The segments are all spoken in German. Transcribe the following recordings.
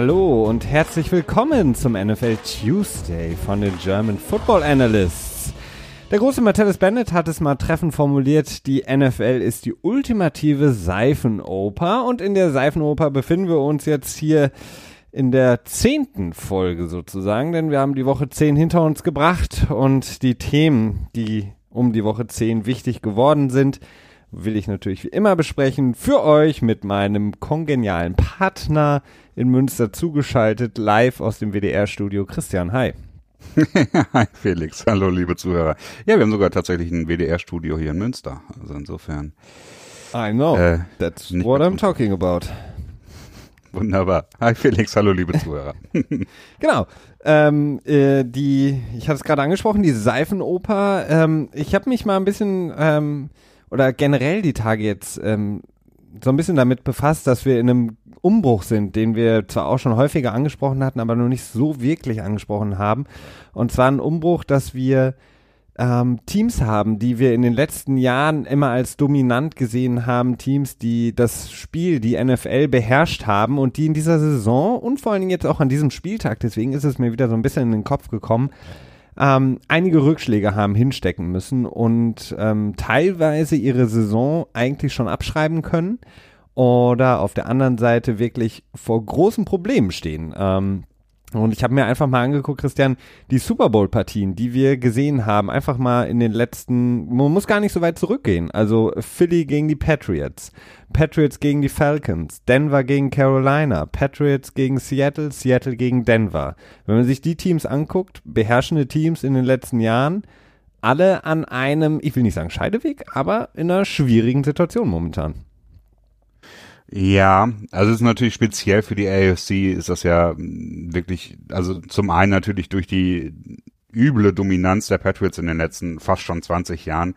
Hallo und herzlich willkommen zum NFL Tuesday von den German Football Analysts. Der große Martellus Bennett hat es mal treffend formuliert, die NFL ist die ultimative Seifenoper und in der Seifenoper befinden wir uns jetzt hier in der zehnten Folge sozusagen, denn wir haben die Woche zehn hinter uns gebracht und die Themen, die um die Woche zehn wichtig geworden sind, will ich natürlich wie immer besprechen für euch mit meinem kongenialen Partner in Münster zugeschaltet, live aus dem WDR-Studio. Christian, hi. hi Felix, hallo liebe Zuhörer. Ja, wir haben sogar tatsächlich ein WDR-Studio hier in Münster. Also insofern. I know. Äh, That's what I'm talking about. Wunderbar. Hi Felix, hallo liebe Zuhörer. genau. Ähm, äh, die, ich hatte es gerade angesprochen, die Seifenoper. Ähm, ich habe mich mal ein bisschen ähm, oder generell die Tage jetzt ähm, so ein bisschen damit befasst, dass wir in einem Umbruch sind, den wir zwar auch schon häufiger angesprochen hatten, aber noch nicht so wirklich angesprochen haben. Und zwar ein Umbruch, dass wir ähm, Teams haben, die wir in den letzten Jahren immer als dominant gesehen haben, Teams, die das Spiel, die NFL beherrscht haben und die in dieser Saison und vor allen Dingen jetzt auch an diesem Spieltag, deswegen ist es mir wieder so ein bisschen in den Kopf gekommen, ähm, einige Rückschläge haben hinstecken müssen und ähm, teilweise ihre Saison eigentlich schon abschreiben können oder auf der anderen Seite wirklich vor großen Problemen stehen. Ähm, und ich habe mir einfach mal angeguckt, Christian, die Super Bowl-Partien, die wir gesehen haben, einfach mal in den letzten, man muss gar nicht so weit zurückgehen. Also Philly gegen die Patriots, Patriots gegen die Falcons, Denver gegen Carolina, Patriots gegen Seattle, Seattle gegen Denver. Wenn man sich die Teams anguckt, beherrschende Teams in den letzten Jahren, alle an einem, ich will nicht sagen Scheideweg, aber in einer schwierigen Situation momentan. Ja, also es ist natürlich speziell für die AFC ist das ja wirklich, also zum einen natürlich durch die üble Dominanz der Patriots in den letzten fast schon 20 Jahren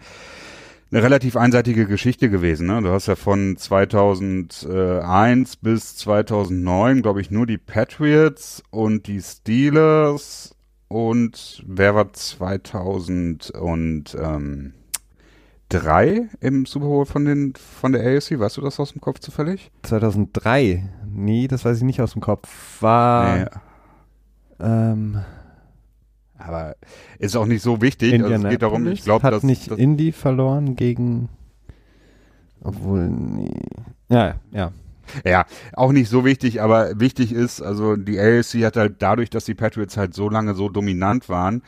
eine relativ einseitige Geschichte gewesen. Ne? Du hast ja von 2001 bis 2009, glaube ich, nur die Patriots und die Steelers und wer war 2000 und ähm, drei im Super Bowl von, den, von der AFC? Weißt du das aus dem Kopf zufällig? 2003? Nee, das weiß ich nicht aus dem Kopf. War. Nee. Ähm, aber ist auch nicht so wichtig. Also es geht darum, ich glaube, dass. Hat nicht das Indy verloren gegen. Obwohl, nee. Ja, ja. Ja, auch nicht so wichtig, aber wichtig ist, also die AFC hat halt dadurch, dass die Patriots halt so lange so dominant waren,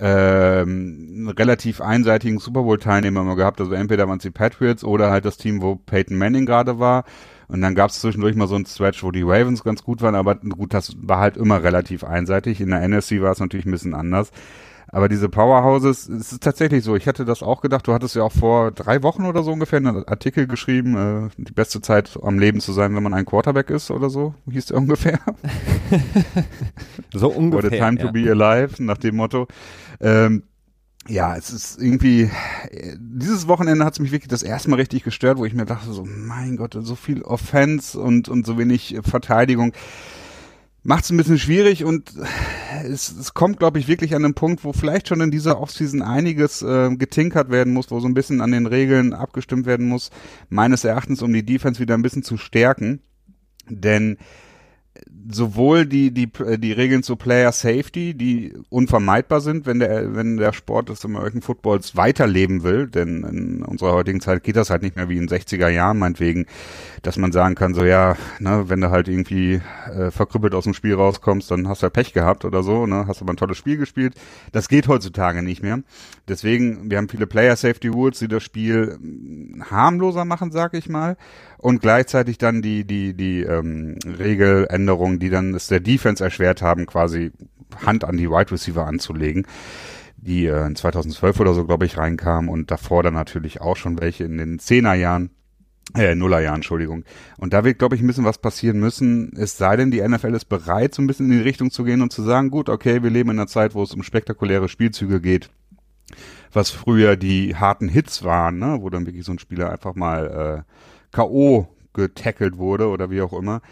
ähm, relativ einseitigen Super Bowl-Teilnehmer immer gehabt. Also entweder waren es die Patriots oder halt das Team, wo Peyton Manning gerade war. Und dann gab es zwischendurch mal so einen Stretch, wo die Ravens ganz gut waren, aber gut, das war halt immer relativ einseitig. In der NFC war es natürlich ein bisschen anders. Aber diese Powerhouses, es ist tatsächlich so. Ich hätte das auch gedacht. Du hattest ja auch vor drei Wochen oder so ungefähr einen Artikel geschrieben, äh, die beste Zeit am Leben zu sein, wenn man ein Quarterback ist oder so, hieß der ungefähr. so ungefähr. Or the time ja. to be alive, nach dem Motto. Ähm, ja, es ist irgendwie, dieses Wochenende hat es mich wirklich das erste Mal richtig gestört, wo ich mir dachte, so, mein Gott, so viel Offense und, und so wenig Verteidigung macht es ein bisschen schwierig und es, es kommt, glaube ich, wirklich an einen Punkt, wo vielleicht schon in dieser Offseason einiges äh, getinkert werden muss, wo so ein bisschen an den Regeln abgestimmt werden muss, meines Erachtens, um die Defense wieder ein bisschen zu stärken. Denn sowohl die, die, die Regeln zu Player Safety, die unvermeidbar sind, wenn der, wenn der Sport des American Footballs weiterleben will, denn in unserer heutigen Zeit geht das halt nicht mehr wie in 60er Jahren, meinetwegen, dass man sagen kann, so ja, ne, wenn du halt irgendwie äh, verkrüppelt aus dem Spiel rauskommst, dann hast du ja Pech gehabt oder so, ne, hast aber ein tolles Spiel gespielt. Das geht heutzutage nicht mehr. Deswegen, wir haben viele Player Safety Rules, die das Spiel hm, harmloser machen, sag ich mal und gleichzeitig dann die die die ähm, Regeländerungen, die dann es der Defense erschwert haben, quasi Hand an die Wide Receiver anzulegen, die äh, in 2012 oder so, glaube ich, reinkamen und davor dann natürlich auch schon welche in den Zehnerjahren. Äh, Nullerjahren, Entschuldigung. Und da wird, glaube ich, ein bisschen was passieren müssen. Es sei denn, die NFL ist bereit, so ein bisschen in die Richtung zu gehen und zu sagen, gut, okay, wir leben in einer Zeit, wo es um spektakuläre Spielzüge geht was früher die harten Hits waren, ne, wo dann wirklich so ein Spieler einfach mal äh, K.O. getackelt wurde oder wie auch immer,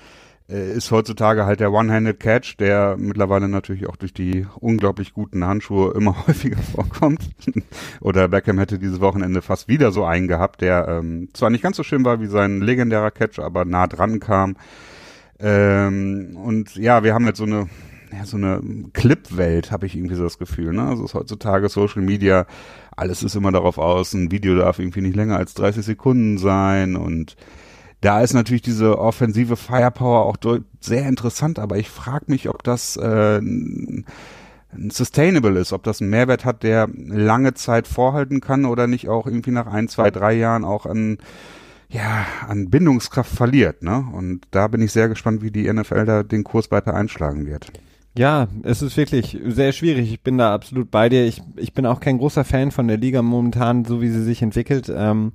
äh, ist heutzutage halt der One-Handed Catch, der mittlerweile natürlich auch durch die unglaublich guten Handschuhe immer häufiger vorkommt. oder Beckham hätte dieses Wochenende fast wieder so einen gehabt, der ähm, zwar nicht ganz so schön war wie sein legendärer Catch, aber nah dran kam. Ähm, und ja, wir haben jetzt so eine ja, so eine Clip-Welt, habe ich irgendwie so das Gefühl. Ne? Also ist heutzutage Social Media, alles ist immer darauf aus, ein Video darf irgendwie nicht länger als 30 Sekunden sein und da ist natürlich diese offensive Firepower auch sehr interessant, aber ich frage mich, ob das äh, sustainable ist, ob das einen Mehrwert hat, der lange Zeit vorhalten kann oder nicht auch irgendwie nach ein, zwei, drei Jahren auch an ja, an Bindungskraft verliert, ne? Und da bin ich sehr gespannt, wie die NFL da den Kurs weiter einschlagen wird. Ja, es ist wirklich sehr schwierig. Ich bin da absolut bei dir. Ich, ich bin auch kein großer Fan von der Liga momentan, so wie sie sich entwickelt. Ähm,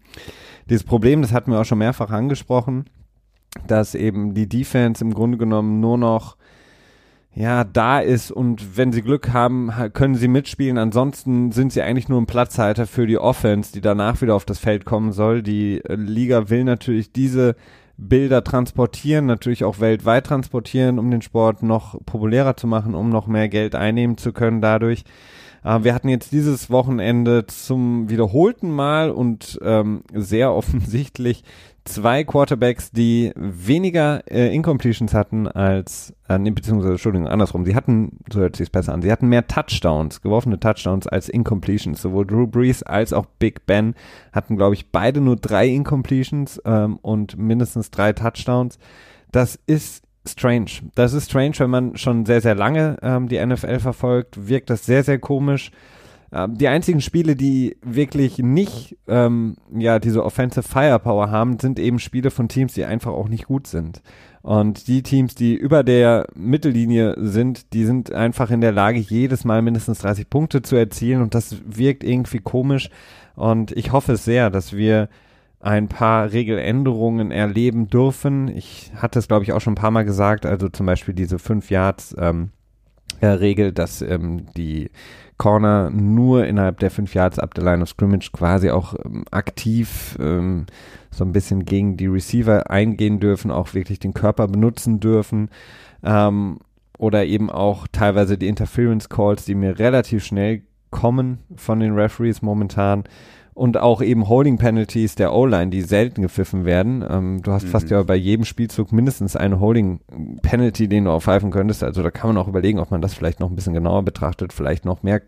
dieses Problem, das hatten wir auch schon mehrfach angesprochen, dass eben die Defense im Grunde genommen nur noch ja, da ist und wenn sie Glück haben, können sie mitspielen. Ansonsten sind sie eigentlich nur ein Platzhalter für die Offense, die danach wieder auf das Feld kommen soll. Die äh, Liga will natürlich diese Bilder transportieren, natürlich auch weltweit transportieren, um den Sport noch populärer zu machen, um noch mehr Geld einnehmen zu können dadurch. Äh, wir hatten jetzt dieses Wochenende zum wiederholten Mal und ähm, sehr offensichtlich zwei Quarterbacks, die weniger äh, Incompletions hatten als, äh, beziehungsweise, Entschuldigung, andersrum. Sie hatten, so hört sich besser an, sie hatten mehr Touchdowns, geworfene Touchdowns als Incompletions. Sowohl Drew Brees als auch Big Ben hatten, glaube ich, beide nur drei Incompletions ähm, und mindestens drei Touchdowns. Das ist strange. Das ist strange, wenn man schon sehr, sehr lange ähm, die NFL verfolgt, wirkt das sehr, sehr komisch. Ähm, die einzigen Spiele, die wirklich nicht ähm, ja diese Offensive Firepower haben, sind eben Spiele von Teams, die einfach auch nicht gut sind. Und die Teams, die über der Mittellinie sind, die sind einfach in der Lage, jedes Mal mindestens 30 Punkte zu erzielen und das wirkt irgendwie komisch. Und ich hoffe sehr, dass wir ein paar Regeländerungen erleben dürfen. Ich hatte es, glaube ich, auch schon ein paar Mal gesagt, also zum Beispiel diese 5 Yards ähm, äh, Regel, dass ähm, die Corner nur innerhalb der fünf Yards ab der Line of Scrimmage quasi auch ähm, aktiv ähm, so ein bisschen gegen die Receiver eingehen dürfen, auch wirklich den Körper benutzen dürfen. Ähm, oder eben auch teilweise die Interference Calls, die mir relativ schnell kommen von den Referees momentan und auch eben Holding Penalties der O-Line, die selten gepfiffen werden. Ähm, du hast mhm. fast ja bei jedem Spielzug mindestens eine Holding Penalty, den du aufpfeifen könntest. Also da kann man auch überlegen, ob man das vielleicht noch ein bisschen genauer betrachtet, vielleicht noch mehr,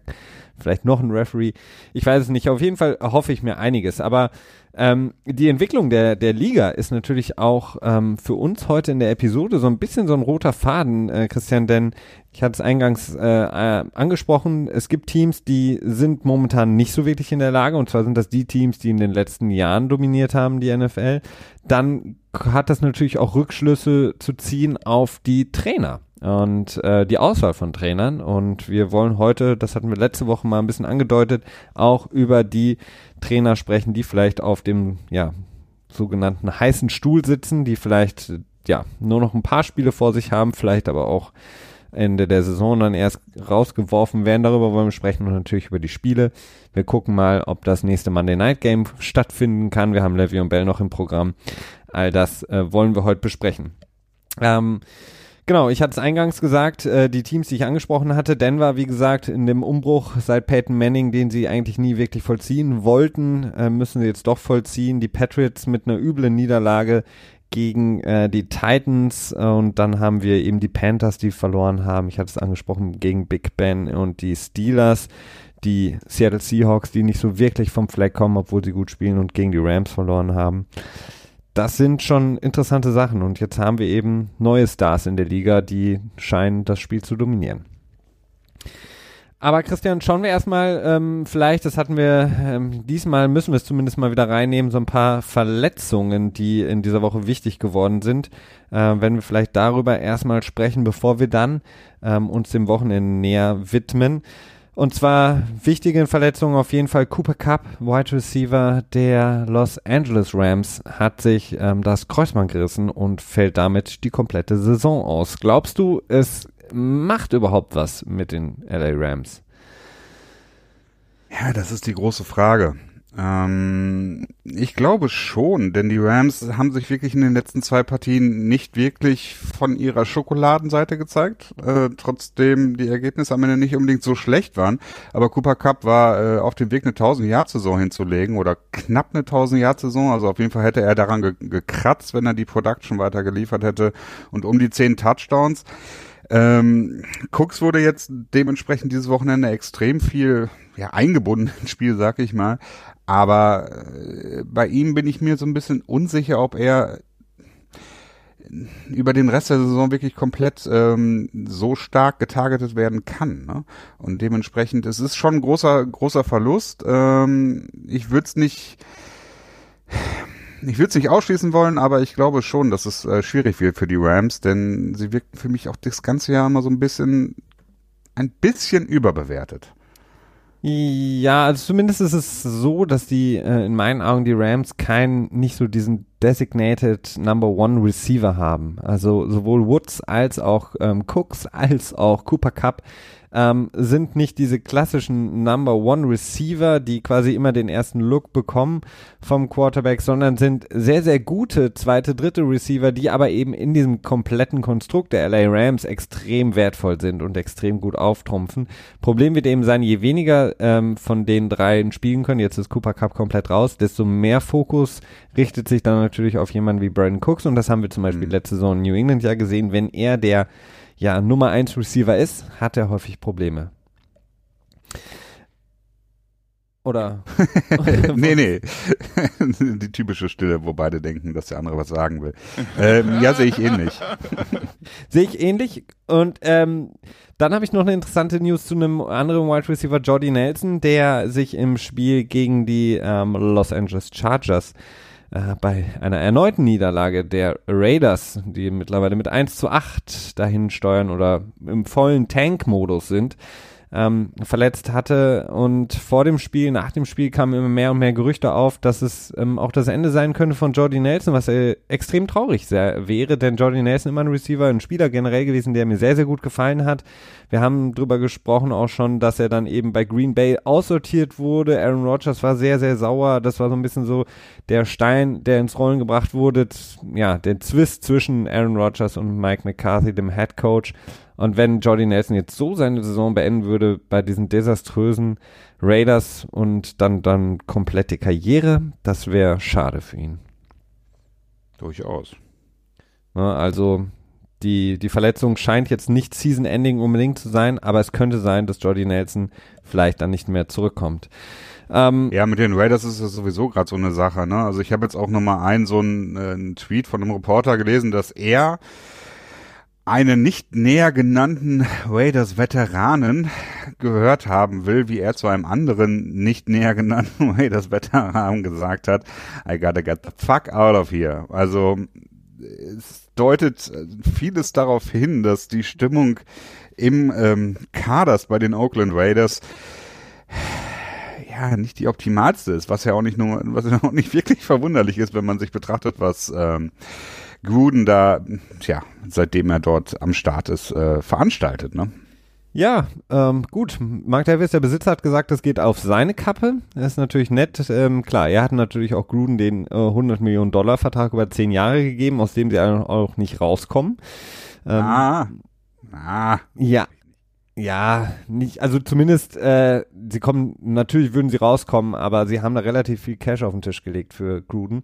vielleicht noch ein Referee. Ich weiß es nicht. Auf jeden Fall hoffe ich mir einiges. Aber ähm, die Entwicklung der, der Liga ist natürlich auch ähm, für uns heute in der Episode so ein bisschen so ein roter Faden, äh, Christian, denn ich hatte es eingangs äh, äh, angesprochen, es gibt Teams, die sind momentan nicht so wirklich in der Lage, und zwar sind das die Teams, die in den letzten Jahren dominiert haben, die NFL. Dann hat das natürlich auch Rückschlüsse zu ziehen auf die Trainer und äh, die Auswahl von Trainern. Und wir wollen heute, das hatten wir letzte Woche mal ein bisschen angedeutet, auch über die Trainer sprechen, die vielleicht auf dem ja, sogenannten heißen Stuhl sitzen, die vielleicht ja nur noch ein paar Spiele vor sich haben, vielleicht aber auch Ende der Saison dann erst rausgeworfen werden. Darüber wollen wir sprechen und natürlich über die Spiele. Wir gucken mal, ob das nächste Monday Night Game stattfinden kann. Wir haben Levy und Bell noch im Programm. All das äh, wollen wir heute besprechen. Ähm, Genau, ich hatte es eingangs gesagt, äh, die Teams, die ich angesprochen hatte, Denver, wie gesagt, in dem Umbruch seit Peyton Manning, den sie eigentlich nie wirklich vollziehen wollten, äh, müssen sie jetzt doch vollziehen. Die Patriots mit einer üblen Niederlage gegen äh, die Titans und dann haben wir eben die Panthers, die verloren haben. Ich hatte es angesprochen, gegen Big Ben und die Steelers, die Seattle Seahawks, die nicht so wirklich vom Fleck kommen, obwohl sie gut spielen und gegen die Rams verloren haben das sind schon interessante Sachen. Und jetzt haben wir eben neue Stars in der Liga, die scheinen das Spiel zu dominieren. Aber Christian, schauen wir erstmal, ähm, vielleicht, das hatten wir, ähm, diesmal müssen wir es zumindest mal wieder reinnehmen, so ein paar Verletzungen, die in dieser Woche wichtig geworden sind. Äh, wenn wir vielleicht darüber erstmal sprechen, bevor wir dann ähm, uns dem Wochenende näher widmen. Und zwar wichtige Verletzungen auf jeden Fall. Cooper Cup, Wide Receiver der Los Angeles Rams, hat sich ähm, das Kreuzband gerissen und fällt damit die komplette Saison aus. Glaubst du, es macht überhaupt was mit den LA Rams? Ja, das ist die große Frage. Ähm, ich glaube schon, denn die Rams haben sich wirklich in den letzten zwei Partien nicht wirklich von ihrer Schokoladenseite gezeigt, äh, trotzdem die Ergebnisse am Ende nicht unbedingt so schlecht waren. Aber Cooper Cup war äh, auf dem Weg, eine 1000-Jahr-Saison hinzulegen oder knapp eine 1000-Jahr-Saison. Also auf jeden Fall hätte er daran ge gekratzt, wenn er die Production weiter geliefert hätte und um die 10 Touchdowns. Ähm, Cooks wurde jetzt dementsprechend dieses Wochenende extrem viel ja, eingebunden ins Spiel, sag ich mal. Aber äh, bei ihm bin ich mir so ein bisschen unsicher, ob er über den Rest der Saison wirklich komplett ähm, so stark getargetet werden kann. Ne? Und dementsprechend, es ist schon ein großer, großer Verlust. Ähm, ich würde es nicht, ich würde es nicht ausschließen wollen, aber ich glaube schon, dass es äh, schwierig wird für die Rams, denn sie wirken für mich auch das ganze Jahr immer so ein bisschen, ein bisschen überbewertet. Ja, also zumindest ist es so, dass die äh, in meinen Augen die Rams keinen, nicht so diesen designated Number One Receiver haben. Also sowohl Woods als auch ähm, Cooks als auch Cooper Cup ähm, sind nicht diese klassischen Number One Receiver, die quasi immer den ersten Look bekommen vom Quarterback, sondern sind sehr, sehr gute zweite, dritte Receiver, die aber eben in diesem kompletten Konstrukt der LA Rams extrem wertvoll sind und extrem gut auftrumpfen. Problem wird eben sein, je weniger ähm, von den dreien spielen können, jetzt ist Cooper Cup komplett raus, desto mehr Fokus richtet sich dann natürlich auf jemanden wie Brandon Cooks und das haben wir zum Beispiel mhm. letzte Saison in New England ja gesehen, wenn er der ja Nummer 1 Receiver ist, hat er häufig Probleme. Oder? nee, nee. Die typische Stille, wo beide denken, dass der andere was sagen will. Ähm, ja, sehe ich ähnlich. sehe ich ähnlich. Und ähm, dann habe ich noch eine interessante News zu einem anderen Wide Receiver, Jordy Nelson, der sich im Spiel gegen die ähm, Los Angeles Chargers äh, bei einer erneuten Niederlage der Raiders, die mittlerweile mit 1 zu 8 dahin steuern oder im vollen Tank-Modus sind, ähm, verletzt hatte. Und vor dem Spiel, nach dem Spiel kamen immer mehr und mehr Gerüchte auf, dass es ähm, auch das Ende sein könnte von Jordy Nelson, was äh, extrem traurig sehr, wäre, denn Jordy Nelson immer ein Receiver, ein Spieler generell gewesen, der mir sehr, sehr gut gefallen hat. Wir haben drüber gesprochen auch schon, dass er dann eben bei Green Bay aussortiert wurde. Aaron Rodgers war sehr, sehr sauer. Das war so ein bisschen so der Stein, der ins Rollen gebracht wurde. Ja, der Zwist zwischen Aaron Rodgers und Mike McCarthy, dem Head Coach. Und wenn Jordy Nelson jetzt so seine Saison beenden würde bei diesen desaströsen Raiders und dann, dann komplette Karriere, das wäre schade für ihn. Durchaus. also die, die Verletzung scheint jetzt nicht Season-Ending unbedingt zu sein, aber es könnte sein, dass Jordy Nelson vielleicht dann nicht mehr zurückkommt. Ähm, ja, mit den Raiders ist es sowieso gerade so eine Sache. Ne? Also ich habe jetzt auch nochmal einen so einen, äh, einen Tweet von einem Reporter gelesen, dass er einen nicht näher genannten Raiders Veteranen gehört haben will, wie er zu einem anderen nicht näher genannten Raiders Veteranen gesagt hat, I gotta get the fuck out of here. Also es deutet vieles darauf hin, dass die Stimmung im ähm, Kaders bei den Oakland Raiders ja nicht die optimalste ist, was ja auch nicht nur, was ja auch nicht wirklich verwunderlich ist, wenn man sich betrachtet, was ähm, Gruden da, tja, seitdem er dort am Start ist, äh, veranstaltet, ne? Ja, ähm, gut. Mark Davis, der Besitzer, hat gesagt, das geht auf seine Kappe. Das ist natürlich nett. Ähm, klar, er hat natürlich auch Gruden den äh, 100 Millionen Dollar Vertrag über 10 Jahre gegeben, aus dem sie auch nicht rauskommen. Ähm, ah. Ah. Ja. Ja, nicht, also zumindest, äh, sie kommen, natürlich würden sie rauskommen, aber sie haben da relativ viel Cash auf den Tisch gelegt für Gruden.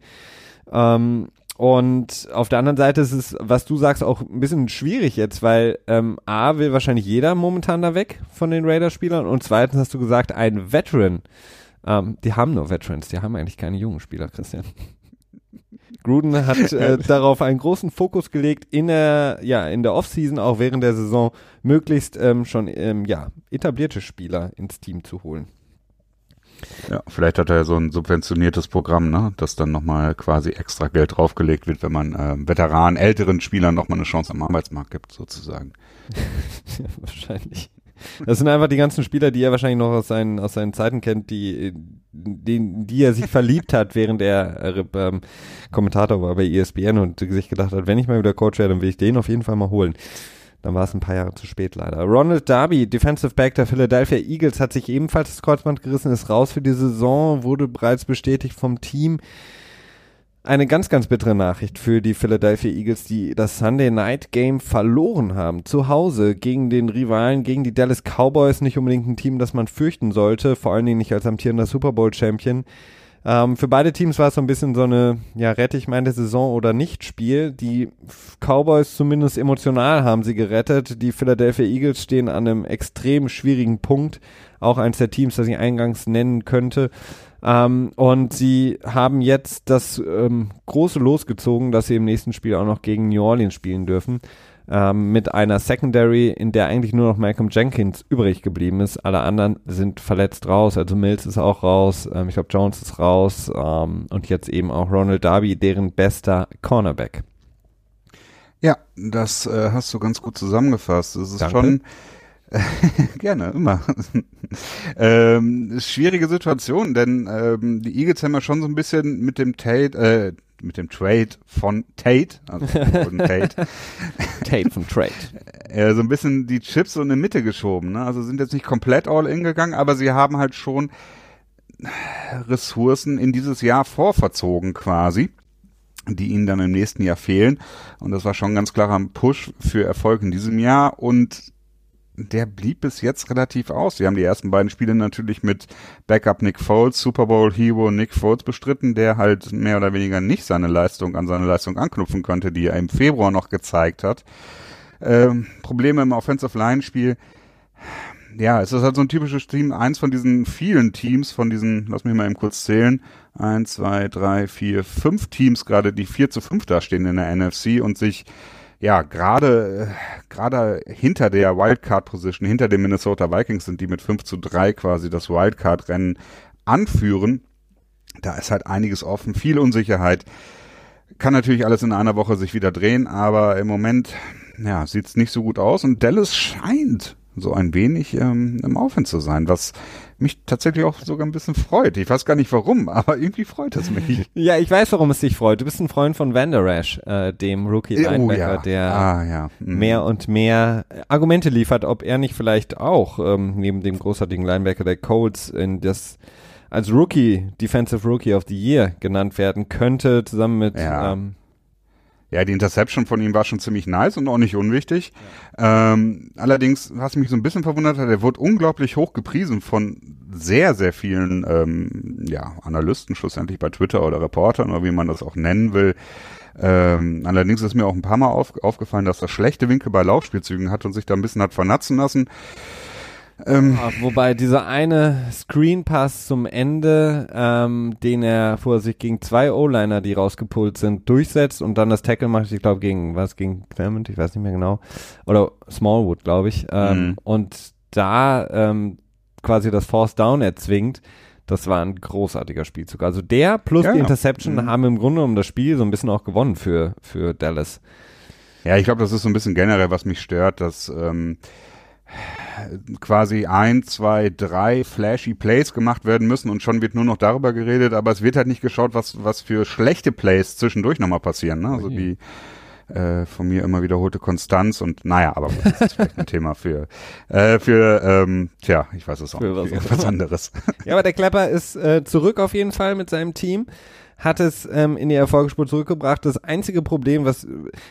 Ähm, und auf der anderen Seite ist es, was du sagst, auch ein bisschen schwierig jetzt, weil ähm, A will wahrscheinlich jeder momentan da weg von den Raiders-Spielern und zweitens hast du gesagt, ein Veteran. Ähm, die haben nur Veterans, die haben eigentlich keine jungen Spieler, Christian. Gruden hat äh, darauf einen großen Fokus gelegt, in der, ja, in der Offseason, auch während der Saison, möglichst ähm, schon ähm, ja, etablierte Spieler ins Team zu holen. Ja, vielleicht hat er ja so ein subventioniertes Programm, ne, dass dann nochmal quasi extra Geld draufgelegt wird, wenn man äh, Veteranen, älteren Spielern nochmal eine Chance am Arbeitsmarkt gibt, sozusagen. ja, wahrscheinlich. Das sind einfach die ganzen Spieler, die er wahrscheinlich noch aus seinen, aus seinen Zeiten kennt, die, die, die er sich verliebt hat, während er äh, ähm, Kommentator war bei ESPN und sich gedacht hat, wenn ich mal wieder Coach werde, dann will ich den auf jeden Fall mal holen. Dann war es ein paar Jahre zu spät leider. Ronald Darby, Defensive Back der Philadelphia Eagles, hat sich ebenfalls das Kreuzband gerissen, ist raus für die Saison, wurde bereits bestätigt vom Team. Eine ganz, ganz bittere Nachricht für die Philadelphia Eagles, die das Sunday Night Game verloren haben. Zu Hause gegen den Rivalen, gegen die Dallas Cowboys. Nicht unbedingt ein Team, das man fürchten sollte, vor allen Dingen nicht als amtierender Super Bowl Champion. Ähm, für beide Teams war es so ein bisschen so eine, ja, rette ich meine Saison oder nicht Spiel. Die Cowboys zumindest emotional haben sie gerettet. Die Philadelphia Eagles stehen an einem extrem schwierigen Punkt. Auch eins der Teams, das ich eingangs nennen könnte. Ähm, und sie haben jetzt das ähm, große losgezogen, dass sie im nächsten Spiel auch noch gegen New Orleans spielen dürfen ähm, mit einer Secondary, in der eigentlich nur noch Malcolm Jenkins übrig geblieben ist. Alle anderen sind verletzt raus. Also Mills ist auch raus, ähm, ich glaube Jones ist raus ähm, und jetzt eben auch Ronald Darby, deren bester Cornerback. Ja, das äh, hast du ganz gut zusammengefasst. Es ist Danke. schon Gerne, immer. ähm, schwierige Situation, denn ähm, die Eagles haben ja schon so ein bisschen mit dem Tate, äh, mit dem Trade von Tate, also von Tate, Tate von Trade. äh, so ein bisschen die Chips so in die Mitte geschoben. Ne? Also sind jetzt nicht komplett all in gegangen, aber sie haben halt schon Ressourcen in dieses Jahr vorverzogen quasi die ihnen dann im nächsten Jahr fehlen. Und das war schon ein ganz klarer Push für Erfolg in diesem Jahr. Und der blieb bis jetzt relativ aus. Sie haben die ersten beiden Spiele natürlich mit Backup Nick Foles, Super Bowl Hero Nick Foles bestritten, der halt mehr oder weniger nicht seine Leistung an seine Leistung anknüpfen konnte, die er im Februar noch gezeigt hat. Ähm, Probleme im Offensive Line Spiel. Ja, es ist halt so ein typisches Team, eins von diesen vielen Teams, von diesen, lass mich mal eben kurz zählen, eins, zwei, drei, vier, fünf Teams gerade, die vier zu fünf da stehen in der NFC und sich ja, gerade gerade hinter der Wildcard-Position, hinter den Minnesota Vikings sind, die mit 5 zu 3 quasi das Wildcard-Rennen anführen. Da ist halt einiges offen, viel Unsicherheit. Kann natürlich alles in einer Woche sich wieder drehen, aber im Moment ja, sieht's nicht so gut aus und Dallas scheint so ein wenig ähm, im Aufwind zu sein, was mich tatsächlich auch sogar ein bisschen freut. Ich weiß gar nicht warum, aber irgendwie freut es mich. Ja, ich weiß, warum es dich freut. Du bist ein Freund von Van Der Rash, äh, dem Rookie-Linebacker, Oh ja. der ah, ja. Mhm. mehr und mehr Argumente liefert, ob er nicht vielleicht auch ähm, neben dem großartigen Linebacker der Colts in das als Rookie, Defensive Rookie of the Year genannt werden könnte, zusammen mit Ja. ähm, Ja, die Interception von ihm war schon ziemlich nice und auch nicht unwichtig. Ähm, allerdings, was mich so ein bisschen verwundert hat, er wurde unglaublich hoch gepriesen von sehr, sehr vielen ähm, ja, Analysten, schlussendlich bei Twitter oder Reportern oder wie man das auch nennen will. Ähm, allerdings ist mir auch ein paar Mal auf, aufgefallen, dass er schlechte Winkel bei Laufspielzügen hat und sich da ein bisschen hat vernatzen lassen. Ähm, Ah, Wobei dieser eine Screen Pass zum Ende, ähm, den er vor sich gegen zwei O-Liner, die rausgepult sind, durchsetzt und dann das Tackle macht, ich glaube gegen was gegen Clement, ich weiß nicht mehr genau, oder Smallwood, glaube ich, ähm, Mhm. und da ähm, quasi das Force Down erzwingt. Das war ein großartiger Spielzug. Also der plus Ja, die ja. Interception Mhm. haben im Grunde um das Spiel so ein bisschen auch gewonnen für für Dallas. Ja, ich glaube, das ist so ein bisschen generell, was mich stört, dass ähm, quasi ein, zwei, drei flashy Plays gemacht werden müssen und schon wird nur noch darüber geredet, aber es wird halt nicht geschaut, was, was für schlechte Plays zwischendurch nochmal passieren. Ne? Also die äh, von mir immer wiederholte Konstanz und naja, aber das ist vielleicht ein Thema für, äh, für ähm, tja, ich weiß es auch Für nicht, was für immer. anderes. Ja, aber der Klepper ist äh, zurück auf jeden Fall mit seinem Team. Hat es ähm, in die Erfolgsspur zurückgebracht. Das einzige Problem, was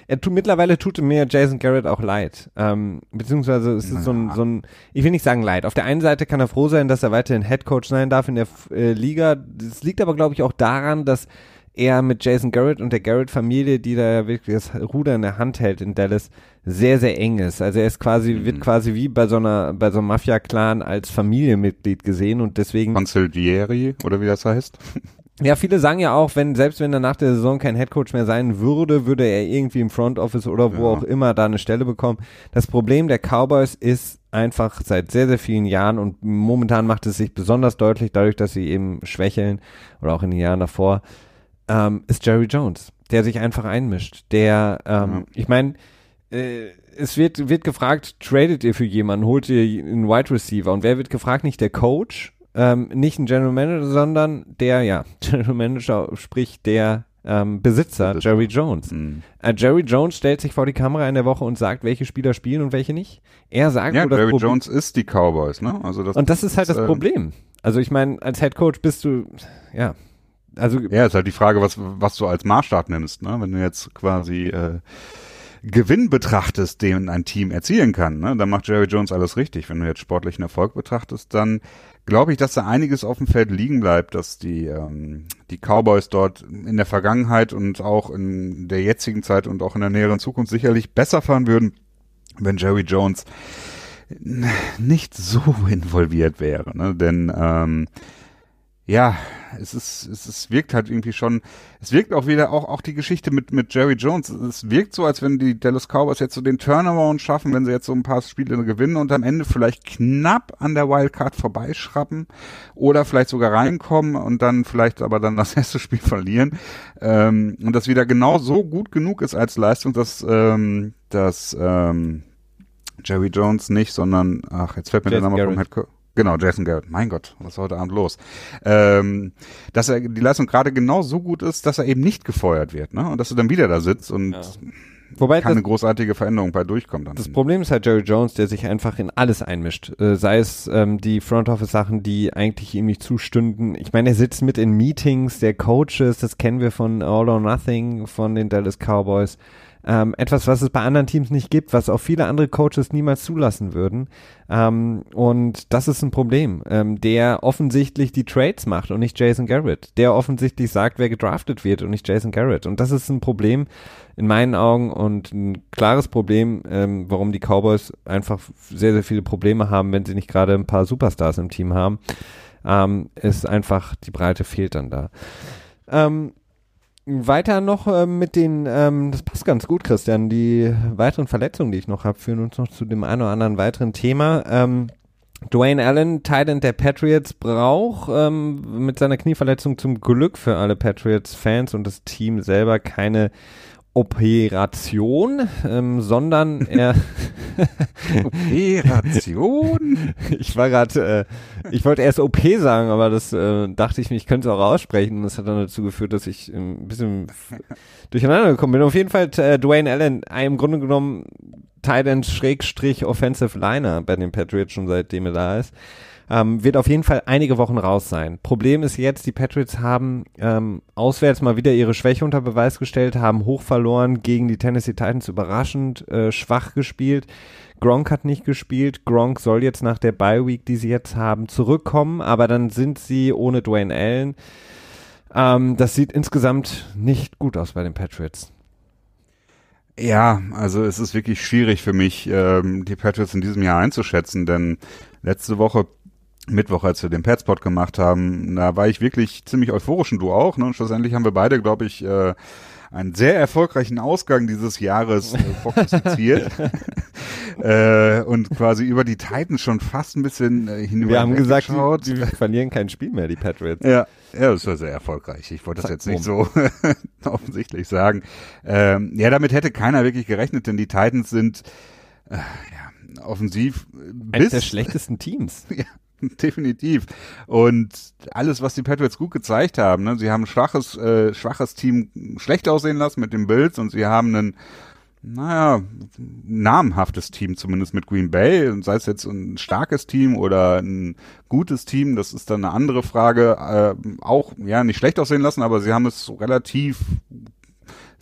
er tut, mittlerweile tut mir Jason Garrett auch leid. Ähm, beziehungsweise es ist so ein, Ja. so ein, ich will nicht sagen leid. Auf der einen Seite kann er froh sein, dass er weiterhin Headcoach sein darf in der äh, Liga. Das liegt aber, glaube ich, auch daran, dass er mit Jason Garrett und der Garrett-Familie, die da ja wirklich das Ruder in der Hand hält in Dallas, sehr, sehr eng ist. Also er ist quasi, Mhm. wird quasi wie bei so einer, bei so einem Mafia-Clan als Familienmitglied gesehen und deswegen Consiglieri oder wie das heißt. ja, viele sagen ja auch, wenn, selbst wenn er nach der Saison kein Headcoach mehr sein würde, würde er irgendwie im Front Office oder wo Ja. auch immer da eine Stelle bekommen. Das Problem der Cowboys ist einfach seit sehr, sehr vielen Jahren und momentan macht es sich besonders deutlich dadurch, dass sie eben schwächeln oder auch in den Jahren davor, ähm, ist Jerry Jones, der sich einfach einmischt. Der, ähm, Ja. ich meine, äh, es wird, wird gefragt, tradet ihr für jemanden, holt ihr einen Wide Receiver und wer wird gefragt? Nicht der Coach, ähm, nicht ein General Manager, sondern der, ja, General Manager, sprich der ähm, Besitzer, Jerry Jones. Mhm. Äh, Jerry Jones stellt sich vor die Kamera in der Woche und sagt, welche Spieler spielen und welche nicht. Er sagt, ja, Jerry Jones ist die Cowboys, ne? Also das, und das ist halt das äh, Problem. Also ich meine, als Head Coach bist du, ja, also ja, ist halt die Frage, was was du als Maßstab nimmst, ne? Wenn du jetzt quasi äh, Gewinn betrachtest, den ein Team erzielen kann, ne, dann macht Jerry Jones alles richtig. Wenn du jetzt sportlichen Erfolg betrachtest, dann glaube ich, dass da einiges auf dem Feld liegen bleibt, dass die, ähm, die Cowboys dort in der Vergangenheit und auch in der jetzigen Zeit und auch in der näheren Zukunft sicherlich besser fahren würden, wenn Jerry Jones nicht so involviert wäre. Ne? Denn ähm, ja, es ist, es ist, wirkt halt irgendwie schon, es wirkt auch wieder auch, auch die Geschichte mit, mit Jerry Jones. Es wirkt so, als wenn die Dallas Cowboys jetzt so den Turnaround schaffen, wenn sie jetzt so ein paar Spiele gewinnen und am Ende vielleicht knapp an der Wildcard vorbeischrappen oder vielleicht sogar reinkommen und dann vielleicht aber dann das erste Spiel verlieren. Ähm, und das wieder genau so gut genug ist als Leistung, dass, ähm, dass, ähm, Jerry Jones nicht, sondern, ach, jetzt fällt mir Jason der Name vom Head Coach. Genau, Jason Garrett. Mein Gott, was ist heute Abend los? Ähm, dass er die Leistung gerade genau so gut ist, dass er eben nicht gefeuert wird, ne? Und dass er dann wieder da sitzt und ja. Wobei keine das, großartige Veränderung bei durchkommt. Dann. Das Problem ist halt Jerry Jones, der sich einfach in alles einmischt. Äh, sei es ähm, die Front Office Sachen, die eigentlich ihm nicht zustünden. Ich meine, er sitzt mit in Meetings der Coaches, das kennen wir von All or Nothing, von den Dallas Cowboys. Ähm, etwas, was es bei anderen Teams nicht gibt, was auch viele andere Coaches niemals zulassen würden. Ähm, und das ist ein Problem, ähm, der offensichtlich die Trades macht und nicht Jason Garrett. Der offensichtlich sagt, wer gedraftet wird und nicht Jason Garrett. Und das ist ein Problem in meinen Augen und ein klares Problem, ähm, warum die Cowboys einfach sehr, sehr viele Probleme haben, wenn sie nicht gerade ein paar Superstars im Team haben. Ähm, ist einfach, die Breite fehlt dann da. Ähm, weiter noch äh, mit den, ähm, das passt ganz gut, Christian, die weiteren Verletzungen, die ich noch habe, führen uns noch zu dem einen oder anderen weiteren Thema. Ähm, Dwayne Allen, Titan der Patriots, braucht ähm, mit seiner Knieverletzung zum Glück für alle Patriots-Fans und das Team selber keine Operation, ähm, sondern er Operation? ich war gerade, äh, ich wollte erst OP sagen, aber das äh, dachte ich mir, ich könnte es auch aussprechen. Das hat dann dazu geführt, dass ich ähm, ein bisschen durcheinander gekommen bin. Auf jeden Fall äh, Dwayne Allen, im Grunde genommen Titan Schrägstrich Offensive Liner bei den Patriots schon seitdem er da ist. Ähm, wird auf jeden Fall einige Wochen raus sein. Problem ist jetzt, die Patriots haben ähm, auswärts mal wieder ihre Schwäche unter Beweis gestellt, haben hoch verloren gegen die Tennessee Titans, überraschend äh, schwach gespielt. Gronk hat nicht gespielt. Gronk soll jetzt nach der Bye Week, die sie jetzt haben, zurückkommen, aber dann sind sie ohne Dwayne Allen. Ähm, das sieht insgesamt nicht gut aus bei den Patriots. Ja, also es ist wirklich schwierig für mich, ähm, die Patriots in diesem Jahr einzuschätzen, denn letzte Woche Mittwoch, als wir den Petspot gemacht haben, da war ich wirklich ziemlich euphorisch und du auch. Ne? Und schlussendlich haben wir beide, glaube ich, äh, einen sehr erfolgreichen Ausgang dieses Jahres äh, prognostiziert äh, und quasi über die Titans schon fast ein bisschen äh, hinüber. Wir haben gesagt, die, die verlieren kein Spiel mehr, die Patriots. Ja, ja, das war sehr erfolgreich. Ich wollte das jetzt nicht so offensichtlich sagen. Ähm, ja, damit hätte keiner wirklich gerechnet, denn die Titans sind äh, ja, offensiv eines der schlechtesten Teams. ja, definitiv. Und alles, was die Patriots gut gezeigt haben, ne? sie haben ein schwaches, äh, schwaches Team schlecht aussehen lassen mit den Bills und sie haben einen naja, namhaftes Team zumindest mit Green Bay, sei es jetzt ein starkes Team oder ein gutes Team, das ist dann eine andere Frage, äh, auch ja nicht schlecht aussehen lassen, aber sie haben es relativ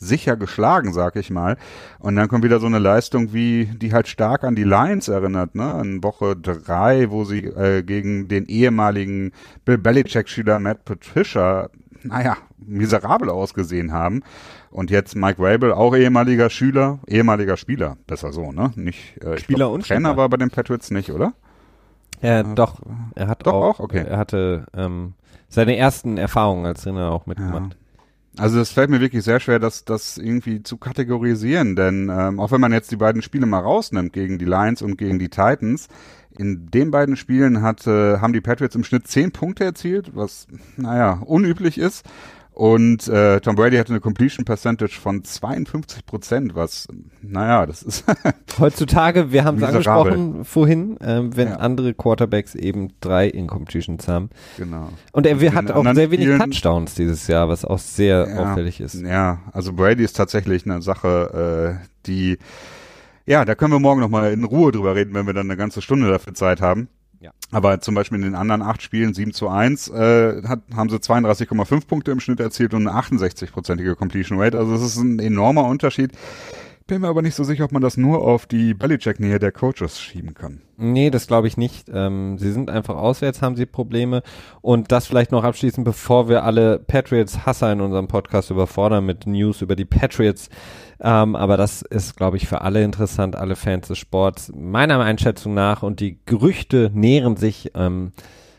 sicher geschlagen, sag ich mal. Und dann kommt wieder so eine Leistung, wie die halt stark an die Lions erinnert, ne? An Woche drei, wo sie äh, gegen den ehemaligen Bill Belichick-Schüler Matt Patricia, naja, miserabel ausgesehen haben. Und jetzt Mike Rabel, auch ehemaliger Schüler, ehemaliger Spieler, besser so, ne? Nicht äh, Spieler glaub, und Trainer Spieler. war bei den Patriots nicht, oder? Ja, äh, doch. Er hat doch auch, auch okay. er hatte ähm, seine ersten Erfahrungen als Trainer auch mitgemacht. Ja. Also es fällt mir wirklich sehr schwer, das, das irgendwie zu kategorisieren, denn ähm, auch wenn man jetzt die beiden Spiele mal rausnimmt gegen die Lions und gegen die Titans, in den beiden Spielen hat, äh, haben die Patriots im Schnitt zehn Punkte erzielt, was, naja, unüblich ist. Und äh, Tom Brady hatte eine Completion Percentage von 52 Prozent, was, naja, das ist heutzutage, wir haben es angesprochen vorhin, ähm, wenn Ja. andere Quarterbacks eben drei Incompletions haben. genau. Und er Und hat auch sehr wenig Touchdowns dieses Jahr, was auch sehr Ja. auffällig ist. Ja, also Brady ist tatsächlich eine Sache, äh, die, ja, da können wir morgen nochmal in Ruhe drüber reden, wenn wir dann eine ganze Stunde dafür Zeit haben. Ja. Aber zum Beispiel in den anderen acht Spielen, 7 zu 1, äh, hat, haben sie 32,5 Punkte im Schnitt erzielt und eine 68-prozentige Completion Rate. Also es ist ein enormer Unterschied. Bin mir aber nicht so sicher, ob man das nur auf die Belichick-Nähe der Coaches schieben kann. Nee, das glaube ich nicht. Ähm, sie sind einfach auswärts, haben sie Probleme. Und das vielleicht noch abschließend, bevor wir alle Patriots-Hasser in unserem Podcast überfordern mit News über die Patriots. Ähm, aber das ist, glaube ich, für alle interessant, alle Fans des Sports. Meiner Einschätzung nach, und die Gerüchte nähren sich ähm,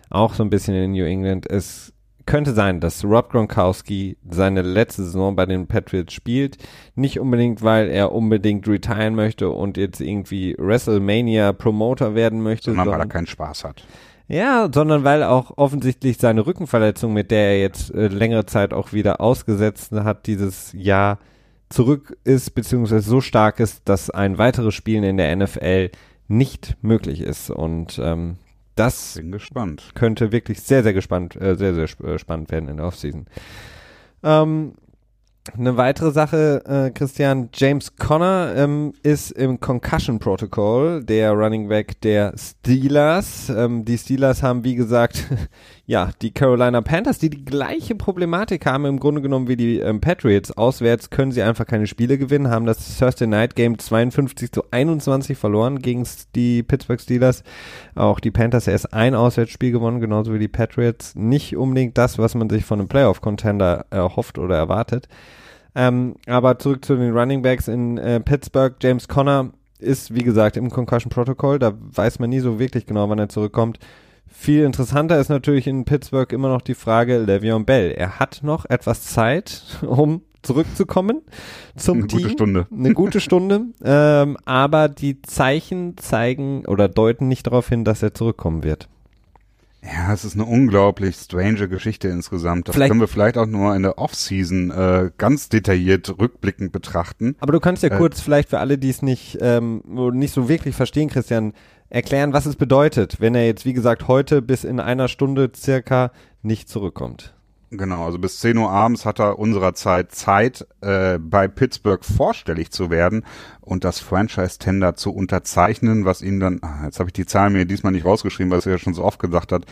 auch so ein bisschen in New England, es könnte sein, dass Rob Gronkowski seine letzte Saison bei den Patriots spielt. Nicht unbedingt, weil er unbedingt retiren möchte und jetzt irgendwie WrestleMania Promoter werden möchte, Sondern weil er sondern, keinen Spaß hat. ja, sondern weil auch offensichtlich seine Rückenverletzung, mit der er jetzt äh, längere Zeit auch wieder ausgesetzt hat, dieses Jahr zurück ist, beziehungsweise so stark ist, dass ein weiteres Spielen in der NFL nicht möglich ist. Und ähm, das könnte wirklich sehr, sehr gespannt, äh, sehr, sehr sp äh, spannend werden in der Offseason. Ähm, eine weitere Sache, äh, Christian, James Conner ähm, ist im Concussion Protocol, der Running Back der Steelers. Ähm, die Steelers haben, wie gesagt, ja, die Carolina Panthers, die die gleiche Problematik haben im Grunde genommen wie die ähm, Patriots. Auswärts können sie einfach keine Spiele gewinnen, haben das Thursday Night Game 52 zu 21 verloren gegen die Pittsburgh Steelers. Auch die Panthers erst ein Auswärtsspiel gewonnen, genauso wie die Patriots. Nicht unbedingt das, was man sich von einem Playoff-Contender erhofft oder erwartet. Ähm, aber zurück zu den Running Backs in äh, Pittsburgh. James Conner ist, wie gesagt, im Concussion Protocol. Da weiß man nie so wirklich genau, wann er zurückkommt. Viel interessanter ist natürlich in Pittsburgh immer noch die Frage Le'Veon Bell. Er hat noch etwas Zeit, um zurückzukommen zum Eine Team. gute Stunde. Eine gute Stunde. ähm, aber die Zeichen zeigen oder deuten nicht darauf hin, dass er zurückkommen wird. Ja, es ist eine unglaublich strange Geschichte insgesamt. Das Vielleicht- können wir vielleicht auch nur in der Offseason äh, ganz detailliert rückblickend betrachten. Aber du kannst ja Äh, kurz vielleicht für alle, die es nicht, ähm, nicht so wirklich verstehen, Christian, erklären, was es bedeutet, wenn er jetzt, wie gesagt, heute bis in einer Stunde circa nicht zurückkommt. Genau, also bis 10 Uhr abends hat er unserer Zeit Zeit, äh, bei Pittsburgh vorstellig zu werden und das Franchise-Tender zu unterzeichnen, was ihn dann, ah, jetzt habe ich die Zahlen mir diesmal nicht rausgeschrieben, weil es ja schon so oft gesagt hat,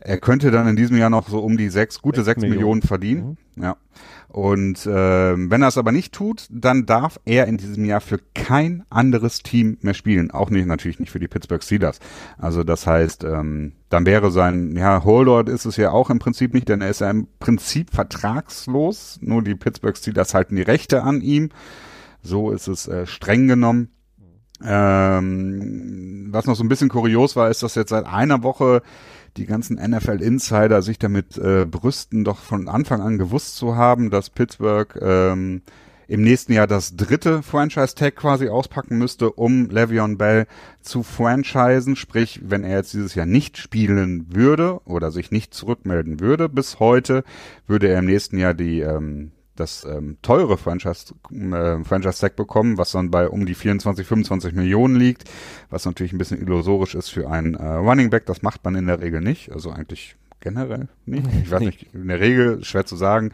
er könnte dann in diesem Jahr noch so um die sechs, gute sechs Millionen. Millionen, verdienen. Ja. Und ähm, wenn er es aber nicht tut, dann darf er in diesem Jahr für kein anderes Team mehr spielen. Auch nicht, natürlich nicht für die Pittsburgh Steelers. Also das heißt, ähm, dann wäre sein, ja, Holdout ist es ja auch im Prinzip nicht, denn er ist ja im Prinzip vertragslos. Nur die Pittsburgh Steelers halten die Rechte an ihm. So ist es äh, streng genommen. Ähm, was noch so ein bisschen kurios war, ist, dass jetzt seit einer Woche die ganzen NFL-Insider sich damit äh, brüsten, doch von Anfang an gewusst zu haben, dass Pittsburgh ähm, im nächsten Jahr das dritte Franchise-Tag quasi auspacken müsste, um Le'Veon Bell zu franchisen. Sprich, wenn er jetzt dieses Jahr nicht spielen würde oder sich nicht zurückmelden würde bis heute, würde er im nächsten Jahr die ähm, das ähm, teure Franchise, äh, Franchise bekommen, was dann bei um die 24, 25 Millionen liegt, was natürlich ein bisschen illusorisch ist für einen äh, Running Back. Das macht man in der Regel nicht, also eigentlich generell nicht. Ich weiß nicht, in der Regel schwer zu sagen,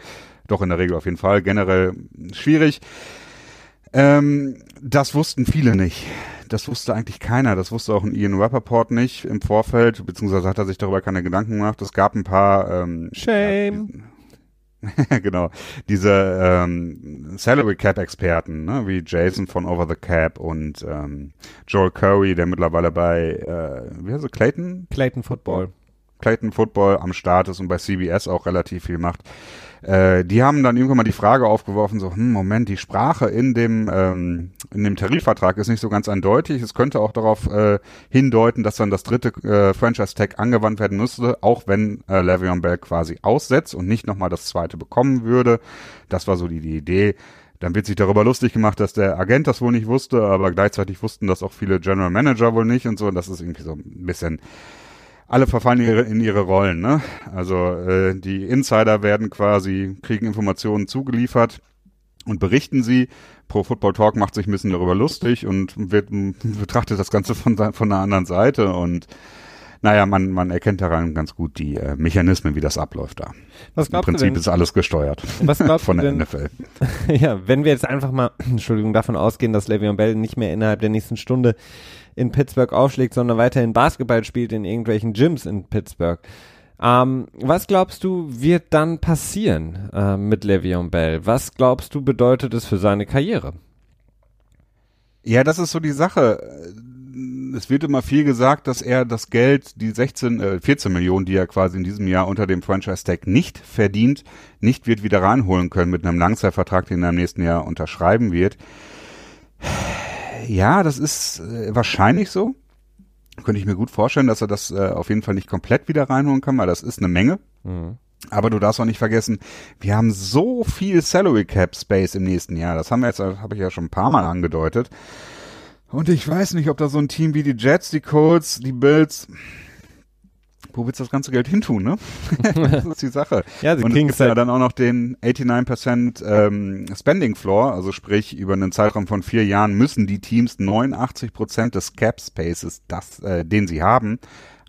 doch in der Regel auf jeden Fall, generell schwierig. Ähm, das wussten viele nicht. Das wusste eigentlich keiner. Das wusste auch ein Ian Rappaport nicht im Vorfeld, beziehungsweise hat er sich darüber keine Gedanken gemacht. Es gab ein paar ähm, Shame. ja, genau. Diese ähm, Salary Cap Experten, ne, wie Jason von Over the Cap und ähm, Joel Curry, der mittlerweile bei äh, wie heißt er, Clayton? Clayton Football. Clayton Football am Start ist und bei CBS auch relativ viel macht. Äh, die haben dann irgendwann mal die Frage aufgeworfen, so, hm, Moment, die Sprache in dem, ähm, in dem Tarifvertrag ist nicht so ganz eindeutig. Es könnte auch darauf äh, hindeuten, dass dann das dritte äh, Franchise-Tag angewandt werden müsste, auch wenn äh, Le'Veon Bell quasi aussetzt und nicht nochmal das zweite bekommen würde. Das war so die, die Idee. Dann wird sich darüber lustig gemacht, dass der Agent das wohl nicht wusste, aber gleichzeitig wussten das auch viele General Manager wohl nicht und so. Und das ist irgendwie so ein bisschen alle verfallen ihre, in ihre Rollen. Ne? Also äh, die Insider werden quasi, kriegen Informationen zugeliefert und berichten sie. Pro Football Talk macht sich ein bisschen darüber lustig und wird, betrachtet das Ganze von, von einer anderen Seite und naja, man, man erkennt daran ganz gut die äh, Mechanismen, wie das abläuft da. Was Im Prinzip ist alles gesteuert was von der denn, NFL. ja, wenn wir jetzt einfach mal, Entschuldigung, davon ausgehen, dass Le'Veon Bell nicht mehr innerhalb der nächsten Stunde in Pittsburgh aufschlägt, sondern weiterhin Basketball spielt in irgendwelchen Gyms in Pittsburgh. Ähm, was glaubst du, wird dann passieren äh, mit Le'Veon Bell? Was glaubst du, bedeutet es für seine Karriere? Ja, das ist so die Sache. Es wird immer viel gesagt, dass er das Geld, die 16, äh, 14 Millionen, die er quasi in diesem Jahr unter dem Franchise-Tag nicht verdient, nicht wird wieder reinholen können mit einem Langzeitvertrag, den er im nächsten Jahr unterschreiben wird. Ja, das ist äh, wahrscheinlich so. Könnte ich mir gut vorstellen, dass er das äh, auf jeden Fall nicht komplett wieder reinholen kann, weil das ist eine Menge. Mhm. Aber du darfst auch nicht vergessen, wir haben so viel Salary Cap Space im nächsten Jahr. Das haben wir jetzt, habe ich ja schon ein paar Mal angedeutet. Und ich weiß nicht, ob da so ein Team wie die Jets, die Colts, die Bills, wo willst du das ganze Geld hintun, ne? das ist die Sache. ja, sie und es gibt ja halt dann auch noch den 89% ähm, Spending Floor, also sprich über einen Zeitraum von vier Jahren müssen die Teams 89% des Cap Spaces, das, äh, den sie haben,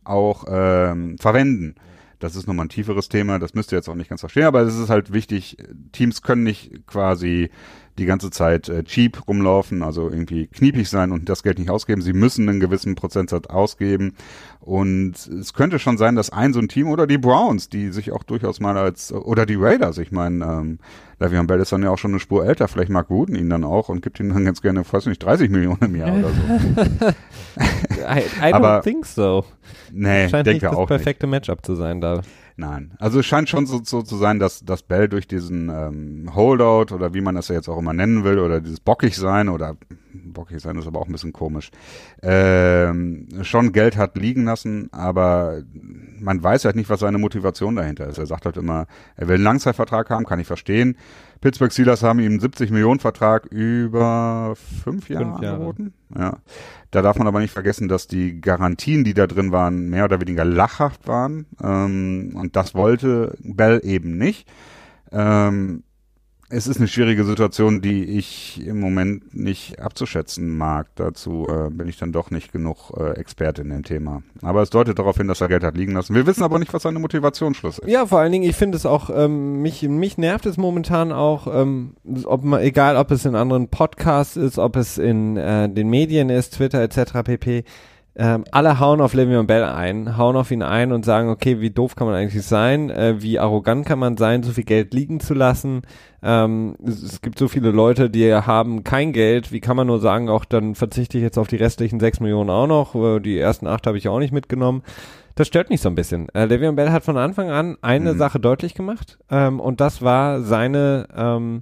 auch ähm, verwenden. Das ist nochmal ein tieferes Thema, das müsst ihr jetzt auch nicht ganz verstehen, aber es ist halt wichtig, Teams können nicht quasi die ganze Zeit äh, cheap rumlaufen, also irgendwie kniepig sein und das Geld nicht ausgeben. Sie müssen einen gewissen Prozentsatz ausgeben. Und es könnte schon sein, dass ein so ein Team oder die Browns, die sich auch durchaus mal als, oder die Raiders, ich meine, ähm, Le'Veon Bell ist dann ja auch schon eine Spur älter, vielleicht mag Wooden ihn dann auch und gibt ihm dann ganz gerne, weiß nicht, 30 Millionen im Jahr oder so. I, I don't think so. Nee, Scheint denke nicht das auch perfekte nicht. Matchup zu sein da. Nein, also es scheint schon so, so zu sein, dass, dass Bell durch diesen ähm, Holdout oder wie man das ja jetzt auch immer nennen will oder dieses bockig sein oder bockig sein ist aber auch ein bisschen komisch, ähm, schon Geld hat liegen lassen, aber man weiß halt nicht, was seine Motivation dahinter ist. Er sagt halt immer, er will einen Langzeitvertrag haben, kann ich verstehen. Pittsburgh Steelers haben ihm einen 70 Millionen Vertrag über fünf Jahre, fünf Jahre. angeboten. Ja. Da darf man aber nicht vergessen, dass die Garantien, die da drin waren, mehr oder weniger lachhaft waren. Ähm, und das wollte Bell eben nicht. Ähm, es ist eine schwierige Situation, die ich im Moment nicht abzuschätzen mag. Dazu äh, bin ich dann doch nicht genug äh, Experte in dem Thema. Aber es deutet darauf hin, dass er Geld hat liegen lassen. Wir wissen aber nicht, was seine Motivationsschluss ist. Ja, vor allen Dingen, ich finde es auch, ähm, mich, mich nervt es momentan auch, ähm, ob man, egal ob es in anderen Podcasts ist, ob es in äh, den Medien ist, Twitter etc. pp ähm, alle hauen auf Le'Veon Bell ein, hauen auf ihn ein und sagen, okay, wie doof kann man eigentlich sein, äh, wie arrogant kann man sein, so viel Geld liegen zu lassen. Ähm, es, es, gibt so viele Leute, die haben kein Geld, wie kann man nur sagen, auch dann verzichte ich jetzt auf die restlichen sechs Millionen auch noch, äh, die ersten acht habe ich auch nicht mitgenommen. Das stört mich so ein bisschen. Äh, Le'Veon Bell hat von Anfang an eine mhm. Sache deutlich gemacht ähm, und das war seine ähm,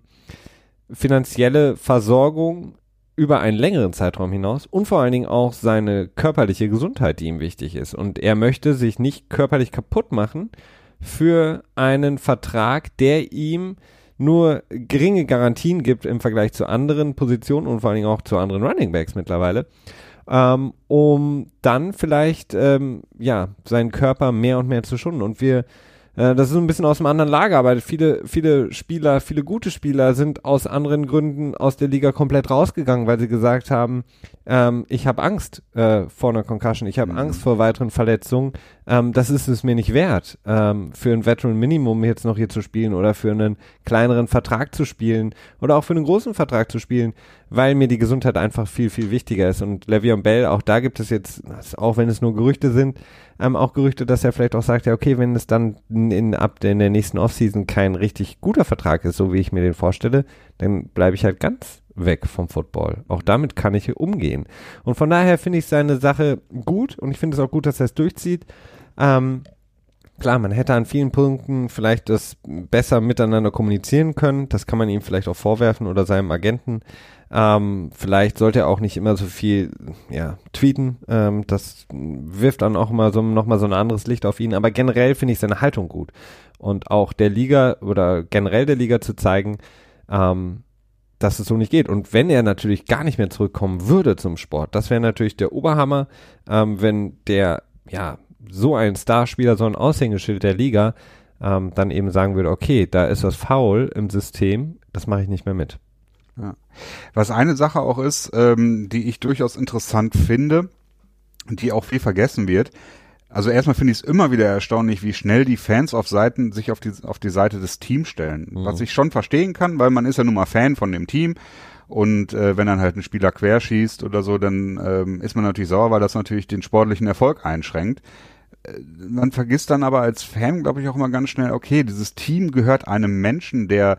finanzielle Versorgung über einen längeren Zeitraum hinaus und vor allen Dingen auch seine körperliche Gesundheit, die ihm wichtig ist. Und er möchte sich nicht körperlich kaputt machen für einen Vertrag, der ihm nur geringe Garantien gibt im Vergleich zu anderen Positionen und vor allen Dingen auch zu anderen Running Backs mittlerweile, ähm, um dann vielleicht ähm, ja seinen Körper mehr und mehr zu schonen. Und wir äh, das ist ein bisschen aus dem anderen Lager, aber viele, viele Spieler, viele gute Spieler sind aus anderen Gründen aus der Liga komplett rausgegangen, weil sie gesagt haben, ähm, ich habe Angst äh, vor einer Concussion, ich habe mhm. Angst vor weiteren Verletzungen. Ähm, das ist es mir nicht wert, ähm, für ein Veteran Minimum jetzt noch hier zu spielen oder für einen kleineren Vertrag zu spielen oder auch für einen großen Vertrag zu spielen, weil mir die Gesundheit einfach viel, viel wichtiger ist. Und Le'Veon Bell, auch da gibt es jetzt, auch wenn es nur Gerüchte sind, ähm, auch Gerüchte, dass er vielleicht auch sagt, ja, okay, wenn es dann in, ab in der nächsten Offseason kein richtig guter Vertrag ist, so wie ich mir den vorstelle, dann bleibe ich halt ganz weg vom Football. Auch damit kann ich umgehen. Und von daher finde ich seine Sache gut und ich finde es auch gut, dass er es durchzieht. Ähm, klar, man hätte an vielen Punkten vielleicht das besser miteinander kommunizieren können. Das kann man ihm vielleicht auch vorwerfen oder seinem Agenten. Ähm, vielleicht sollte er auch nicht immer so viel ja, tweeten. Ähm, das wirft dann auch immer so nochmal so ein anderes Licht auf ihn. Aber generell finde ich seine Haltung gut. Und auch der Liga oder generell der Liga zu zeigen, ähm, dass es so nicht geht. Und wenn er natürlich gar nicht mehr zurückkommen würde zum Sport, das wäre natürlich der Oberhammer, ähm, wenn der, ja, so ein Starspieler, so ein Aushängeschild der Liga, ähm, dann eben sagen würde, okay, da ist was faul im System, das mache ich nicht mehr mit. Ja. Was eine Sache auch ist, ähm, die ich durchaus interessant finde, die auch viel vergessen wird. Also erstmal finde ich es immer wieder erstaunlich, wie schnell die Fans auf Seiten sich auf die auf die Seite des Teams stellen. Mhm. Was ich schon verstehen kann, weil man ist ja nun mal Fan von dem Team und äh, wenn dann halt ein Spieler querschießt oder so, dann ähm, ist man natürlich sauer, weil das natürlich den sportlichen Erfolg einschränkt. Man vergisst dann aber als Fan, glaube ich, auch immer ganz schnell, okay, dieses Team gehört einem Menschen, der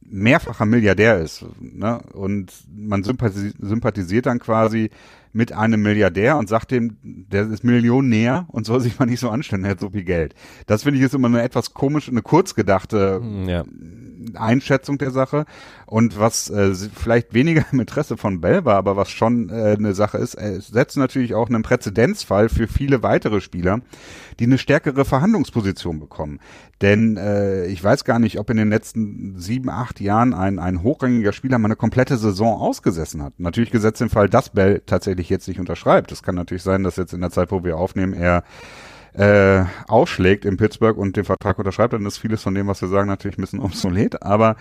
mehrfacher Milliardär ist. Ne? Und man sympathisiert, dann quasi mit einem Milliardär und sagt dem, der ist Millionär und soll sich mal nicht so anstellen, er hat so viel Geld. Das finde ich ist immer eine etwas komische, eine kurzgedachte ja. Einschätzung der Sache. Und was äh, vielleicht weniger im Interesse von Bell war, aber was schon äh, eine Sache ist, es setzt natürlich auch einen Präzedenzfall für viele weitere Spieler, die eine stärkere Verhandlungsposition bekommen. Denn äh, ich weiß gar nicht, ob in den letzten sieben, acht Jahren ein, ein hochrangiger Spieler mal eine komplette Saison ausgesessen hat. Natürlich gesetzt im Fall, dass Bell tatsächlich jetzt nicht unterschreibt. Es kann natürlich sein, dass jetzt in der Zeit, wo wir aufnehmen, er äh, ausschlägt in Pittsburgh und den Vertrag unterschreibt, dann ist vieles von dem, was wir sagen, natürlich ein bisschen obsolet. Aber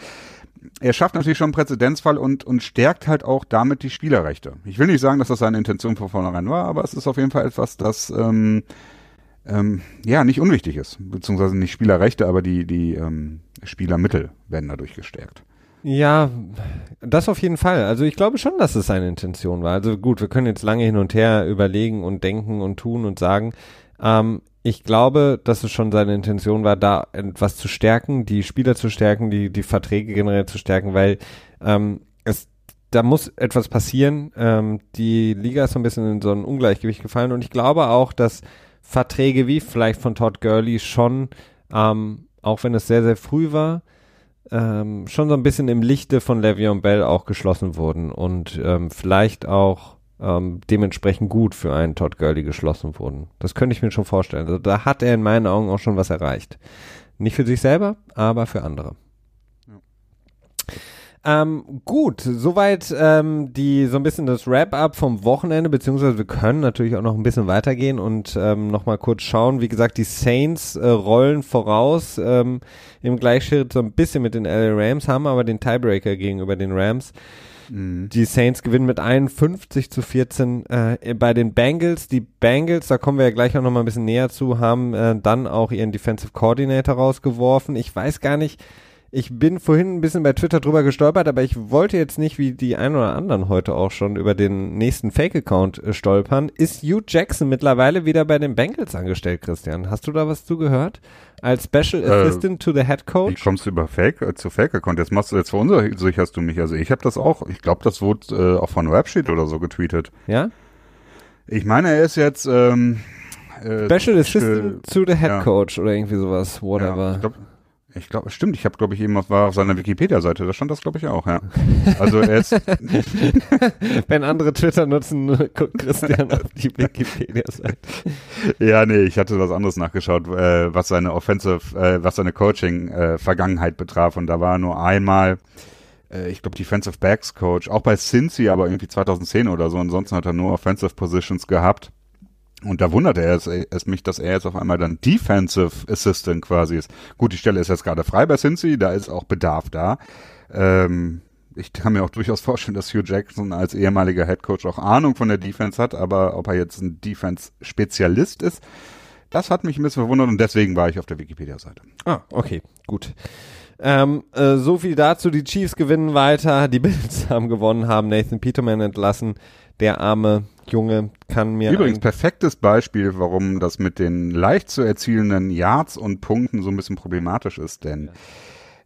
er schafft natürlich schon einen Präzedenzfall und, und stärkt halt auch damit die Spielerrechte. Ich will nicht sagen, dass das seine Intention von vornherein war, aber es ist auf jeden Fall etwas, das ähm, ähm, ja nicht unwichtig ist. Beziehungsweise nicht Spielerrechte, aber die, die ähm, Spielermittel werden dadurch gestärkt. Ja, das auf jeden Fall. Also ich glaube schon, dass es seine Intention war. Also gut, wir können jetzt lange hin und her überlegen und denken und tun und sagen. Ähm, ich glaube, dass es schon seine Intention war, da etwas zu stärken, die Spieler zu stärken, die, die Verträge generell zu stärken, weil ähm, es da muss etwas passieren. Ähm, die Liga ist so ein bisschen in so ein Ungleichgewicht gefallen und ich glaube auch, dass Verträge wie vielleicht von Todd Gurley schon, ähm, auch wenn es sehr, sehr früh war, ähm, schon so ein bisschen im Lichte von Le'Veon Bell auch geschlossen wurden und ähm, vielleicht auch ähm, dementsprechend gut für einen Todd Gurley geschlossen wurden. Das könnte ich mir schon vorstellen. Also da hat er in meinen Augen auch schon was erreicht. Nicht für sich selber, aber für andere. Ähm, gut, soweit ähm, die so ein bisschen das Wrap-up vom Wochenende, beziehungsweise wir können natürlich auch noch ein bisschen weitergehen und ähm, nochmal kurz schauen. Wie gesagt, die Saints äh, rollen voraus ähm, im Gleichschritt so ein bisschen mit den LA Rams, haben aber den Tiebreaker gegenüber den Rams. Mhm. Die Saints gewinnen mit 51 zu 14 äh, bei den Bengals. Die Bengals, da kommen wir ja gleich auch noch mal ein bisschen näher zu, haben äh, dann auch ihren Defensive Coordinator rausgeworfen. Ich weiß gar nicht, ich bin vorhin ein bisschen bei Twitter drüber gestolpert, aber ich wollte jetzt nicht wie die ein oder anderen heute auch schon über den nächsten Fake-Account äh, stolpern. Ist Hugh Jackson mittlerweile wieder bei den Bengals angestellt, Christian? Hast du da was zugehört? Als Special äh, Assistant to the Head Coach? Wie kommst du über Fake äh, zu Fake-Account? Jetzt machst du jetzt verunsicherst du mich. Also ich habe das auch, ich glaube, das wurde äh, auch von Rapsheet oder so getweetet. Ja? Ich meine, er ist jetzt ähm, äh, Special Assistant to the Head ja. Coach oder irgendwie sowas, whatever. Ja, ich glaub, ich glaube, stimmt. Ich habe, glaube ich, eben auf, war auf seiner Wikipedia-Seite. Da stand das, glaube ich, auch. Ja. Also er ist. Wenn andere Twitter nutzen, guckt Christian auf die Wikipedia-Seite. Ja, nee, ich hatte was anderes nachgeschaut, äh, was seine Offensive, äh, was seine Coaching-Vergangenheit äh, betraf. Und da war nur einmal, äh, ich glaube, Defensive Backs Coach, auch bei Cincy, aber irgendwie 2010 oder so. Ansonsten hat er nur Offensive Positions gehabt. Und da wunderte er es, es, mich, dass er jetzt auf einmal dann Defensive Assistant quasi ist. Gut, die Stelle ist jetzt gerade frei bei Cincy, da ist auch Bedarf da. Ähm, ich kann mir auch durchaus vorstellen, dass Hugh Jackson als ehemaliger Head Coach auch Ahnung von der Defense hat, aber ob er jetzt ein Defense-Spezialist ist, das hat mich ein bisschen verwundert und deswegen war ich auf der Wikipedia-Seite. Ah, okay, gut. Ähm, äh, so viel dazu. Die Chiefs gewinnen weiter. Die Bills haben gewonnen, haben Nathan Peterman entlassen. Der arme Junge kann mir. Übrigens perfektes Beispiel, warum das mit den leicht zu erzielenden Yards und Punkten so ein bisschen problematisch ist, denn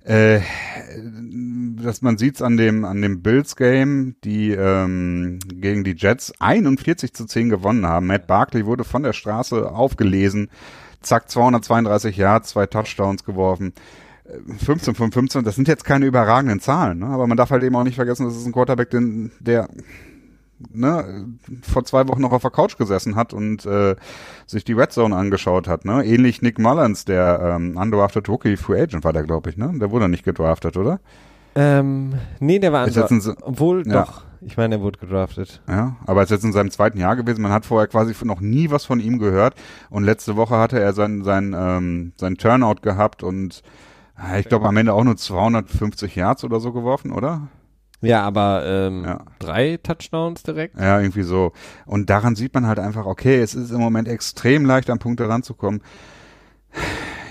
äh, dass man sieht's an dem an dem Bills Game, die ähm, gegen die Jets 41 zu 10 gewonnen haben. Matt Barkley wurde von der Straße aufgelesen, zack 232 Yards, zwei Touchdowns geworfen. 15 von 15, das sind jetzt keine überragenden Zahlen, ne? aber man darf halt eben auch nicht vergessen, das ist ein Quarterback, den, der ne, vor zwei Wochen noch auf der Couch gesessen hat und äh, sich die Red Zone angeschaut hat. Ne? Ähnlich Nick Mullins, der ähm, undrafted Rookie Free Agent war der, glaube ich. Ne? Der wurde nicht gedraftet, oder? Ähm, nee, der war undrafted. Obwohl, ja. doch. Ich meine, er wurde gedraftet. Ja, aber er ist jetzt in seinem zweiten Jahr gewesen. Man hat vorher quasi noch nie was von ihm gehört. Und letzte Woche hatte er sein, sein, ähm, sein Turnout gehabt und ich glaube am Ende auch nur 250 Yards oder so geworfen, oder? Ja, aber ähm, Ja. drei Touchdowns direkt. Ja, irgendwie so. Und daran sieht man halt einfach, okay, es ist im Moment extrem leicht, an Punkte ranzukommen.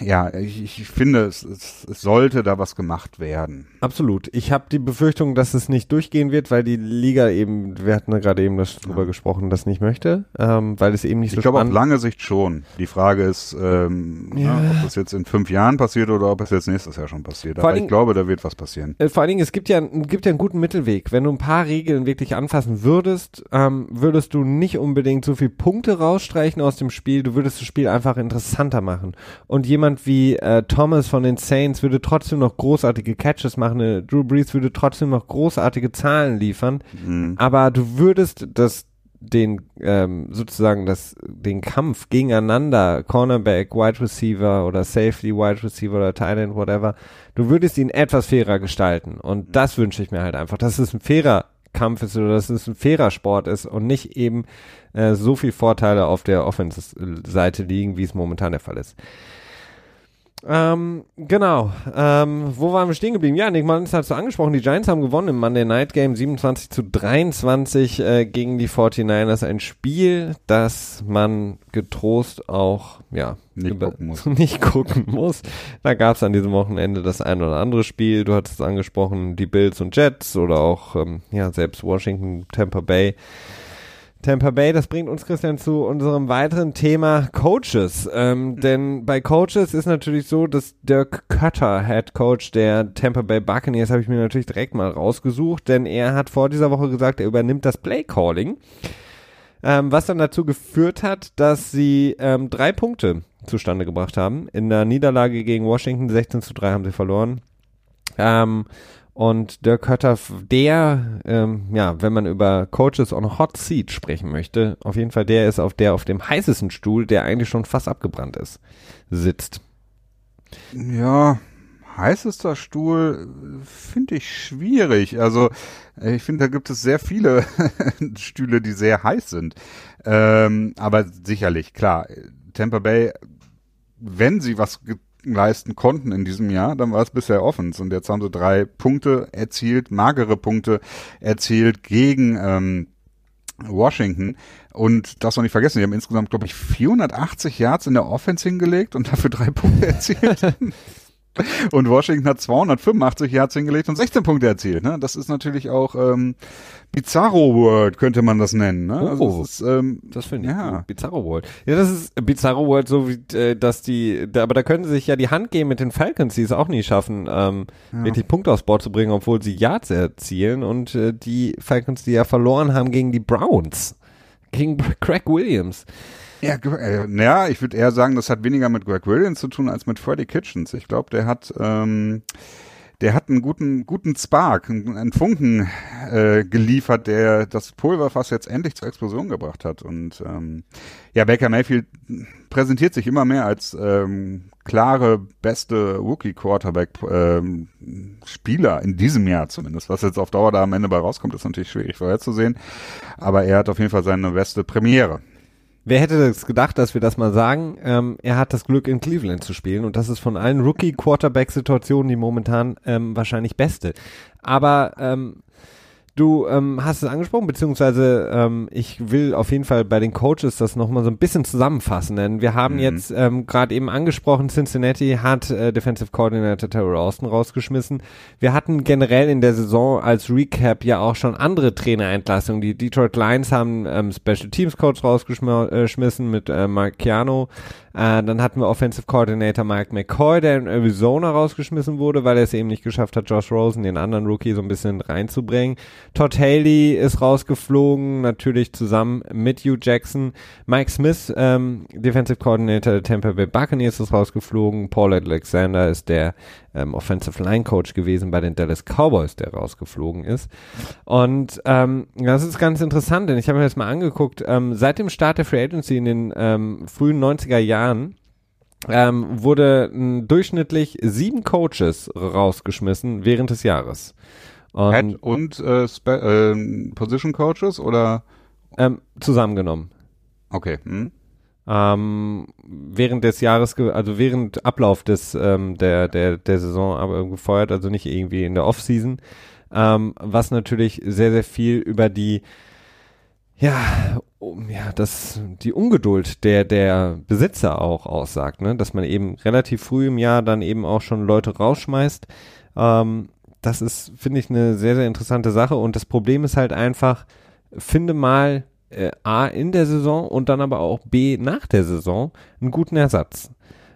Ja, ich, ich finde, es, es, es sollte da was gemacht werden. Absolut. Ich habe die Befürchtung, dass es nicht durchgehen wird, weil die Liga eben, wir hatten ja gerade eben das drüber gesprochen, das nicht möchte, ähm, weil es eben nicht so Ich glaube auf lange Sicht schon. Die Frage ist, ähm, Ja. ja, ob das jetzt in fünf Jahren passiert oder ob es jetzt nächstes Jahr schon passiert. Vor Aber ich glaube, da wird was passieren. Äh, Vor allen Dingen, es gibt ja, gibt ja einen guten Mittelweg. Wenn du ein paar Regeln wirklich anfassen würdest, ähm, würdest du nicht unbedingt so viel Punkte rausstreichen aus dem Spiel. Du würdest das Spiel einfach interessanter machen. Und jemand wie äh, Thomas von den Saints würde trotzdem noch großartige Catches machen. Äh, Drew Brees würde trotzdem noch großartige Zahlen liefern. Mhm. Aber du würdest das den ähm, sozusagen das den Kampf gegeneinander Cornerback, Wide Receiver oder Safety, Wide Receiver oder Tight End, whatever, du würdest ihn etwas fairer gestalten und das wünsche ich mir halt einfach, dass es ein fairer Kampf ist oder dass es ein fairer Sport ist und nicht eben äh, so viel Vorteile auf der Offense-Seite liegen, wie es momentan der Fall ist. Ähm, genau. Ähm, wo waren wir stehen geblieben? Ja, Nick Mullins hat es so angesprochen. Die Giants haben gewonnen im Monday Night Game 27 zu 23 äh, gegen die 49ers. Ein Spiel, das man getrost auch, ja, Nicht gucken muss. nicht gucken muss. Da gab es an diesem Wochenende das ein oder andere Spiel. Du hattest es angesprochen, die Bills und Jets oder auch, ähm, ja, selbst Washington, Tampa Bay. Tampa Bay, das bringt uns, Christian, zu unserem weiteren Thema Coaches. Ähm, denn bei Coaches ist natürlich so, dass Dirk Cutter, Head Coach der Tampa Bay Buccaneers, habe ich mir natürlich direkt mal rausgesucht, denn er hat vor dieser Woche gesagt, er übernimmt das Play Calling. Ähm, was dann dazu geführt hat, dass sie ähm, drei Punkte zustande gebracht haben. In der Niederlage gegen Washington 16 zu 3 haben sie verloren. Ähm, und Dirk Kötter, der, ähm, ja, wenn man über Coaches on Hot Seat sprechen möchte, auf jeden Fall der ist auf der auf dem heißesten Stuhl, der eigentlich schon fast abgebrannt ist, sitzt. Ja, heißester Stuhl finde ich schwierig. Also äh, ich finde, da gibt es sehr viele Stühle, die sehr heiß sind. Ähm, aber sicherlich, klar, Tampa Bay, wenn sie was leisten konnten in diesem Jahr, dann war es bisher Offens. Und jetzt haben sie drei Punkte erzielt, magere Punkte erzielt gegen ähm, Washington. Und das noch nicht vergessen, die haben insgesamt, glaube ich, 480 Yards in der Offense hingelegt und dafür drei Punkte erzielt. Und Washington hat 285 Yards hingelegt und 16 Punkte erzielt. Ne? Das ist natürlich auch ähm, Bizarro World, könnte man das nennen. Ne? Also Oh. ist, ähm, Das finde ich Ja. gut. Bizarro World. Ja, das ist Bizarro World, so wie, äh, dass die, da, aber da können sie sich ja die Hand geben mit den Falcons, die es auch nie schaffen, ähm, wirklich Punkte aufs Board zu bringen, obwohl sie Yards erzielen und äh, die Falcons, die ja verloren haben gegen die Browns. Gegen Craig Williams. Ja, äh, ja, ich würde eher sagen, das hat weniger mit Greg Williams zu tun als mit Freddie Kitchens. Ich glaube, der hat, ähm, der hat einen guten, guten Spark, einen, Funken äh, geliefert, der das Pulverfass jetzt endlich zur Explosion gebracht hat. Und ähm, ja, Baker Mayfield präsentiert sich immer mehr als ähm, klare, beste Rookie-Quarterback-Spieler in diesem Jahr zumindest. Was jetzt auf Dauer da am Ende bei rauskommt, ist natürlich schwierig vorherzusehen. Aber er hat auf jeden Fall seine beste Premiere. Wer hätte das gedacht, dass wir das mal sagen? Ähm, er hat das Glück, in Cleveland zu spielen und das ist von allen Rookie-Quarterback-Situationen die momentan ähm, wahrscheinlich beste. Aber ähm, du ähm, hast es angesprochen, beziehungsweise ähm, ich will auf jeden Fall bei den Coaches das nochmal so ein bisschen zusammenfassen, denn wir haben Mhm. jetzt ähm, gerade eben angesprochen, Cincinnati hat äh, Defensive Coordinator Terrell Austin rausgeschmissen. Wir hatten generell in der Saison als Recap ja auch schon andere Trainerentlassungen. Die Detroit Lions haben ähm, Special Teams Coach rausgeschmissen mit äh, Mark Chiano. Äh, dann hatten wir Offensive Coordinator Mike McCoy, der in Arizona rausgeschmissen wurde, weil er es eben nicht geschafft hat, Josh Rosen, den anderen Rookie, so ein bisschen reinzubringen. Todd Haley ist rausgeflogen, natürlich zusammen mit Hugh Jackson. Mike Smith, ähm, Defensive Coordinator der Tampa Bay Buccaneers, ist rausgeflogen. Paul Alexander ist der ähm, Offensive Line Coach gewesen bei den Dallas Cowboys, der rausgeflogen ist. Und ähm, das ist ganz interessant, denn ich habe mir das mal angeguckt. Ähm, seit dem Start der Free Agency in den ähm, frühen 90er Jahren ähm, wurde durchschnittlich sieben Coaches rausgeschmissen während des Jahres. Und, Head und äh, äh, Position Coaches oder? Ähm, zusammengenommen. Okay. Hm. Ähm, während des Jahres, also während Ablauf des ähm, der der der Saison aber gefeuert, also nicht irgendwie in der Offseason, ähm, was natürlich sehr sehr viel über die ja, um, ja, das, die Ungeduld der, der Besitzer auch aussagt, ne? dass man eben relativ früh im Jahr dann eben auch schon Leute rausschmeißt. Ähm, das ist, finde ich, eine sehr, sehr interessante Sache und das Problem ist halt einfach, finde mal äh, A in der Saison und dann aber auch B nach der Saison einen guten Ersatz.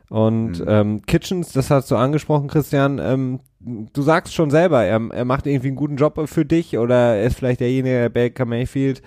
Und mhm. ähm, Kitchens, das hast du angesprochen, Christian, ähm, du sagst schon selber, er, er macht irgendwie einen guten Job für dich oder er ist vielleicht derjenige, der Baker Mayfield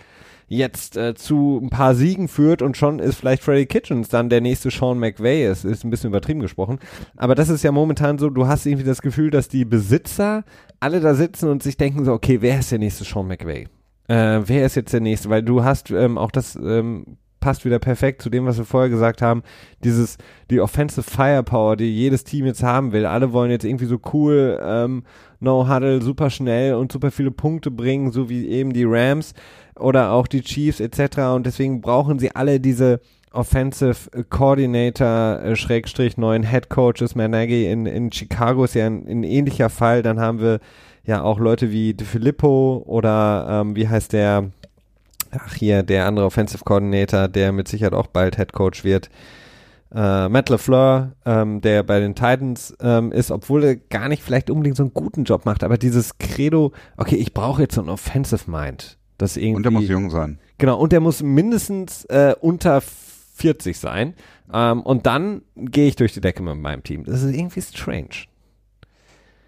jetzt äh, zu ein paar Siegen führt und schon ist vielleicht Freddy Kitchens dann der nächste Sean McVay ist, ist ein bisschen übertrieben gesprochen. Aber das ist ja momentan so, du hast irgendwie das Gefühl, dass die Besitzer alle da sitzen und sich denken so, okay, wer ist der nächste Sean McVay? Äh, wer ist jetzt der nächste? Weil du hast ähm, auch das ähm, passt wieder perfekt zu dem, was wir vorher gesagt haben. Dieses, die Offensive Firepower, die jedes Team jetzt haben will. Alle wollen jetzt irgendwie so cool, ähm, No Huddle, super schnell und super viele Punkte bringen, so wie eben die Rams oder auch die Chiefs etc. Und deswegen brauchen sie alle diese Offensive Coordinator, äh, Schrägstrich neuen Head Coaches. Matt Nagy in, in Chicago ist ja ein, ein, ähnlicher Fall. Dann haben wir ja auch Leute wie De Filippo oder ähm, wie heißt der, ach hier, der andere Offensive Coordinator, der mit Sicherheit auch bald Head Coach wird. Äh, Matt LeFleur, ähm, der bei den Titans ähm, ist, obwohl er gar nicht vielleicht unbedingt so einen guten Job macht, aber dieses Credo, okay, ich brauche jetzt so einen Offensive Mind. Das irgendwie, und der muss jung sein. Genau, und der muss mindestens äh, unter 40 sein. Ähm, und dann gehe ich durch die Decke mit meinem Team. Das ist irgendwie strange.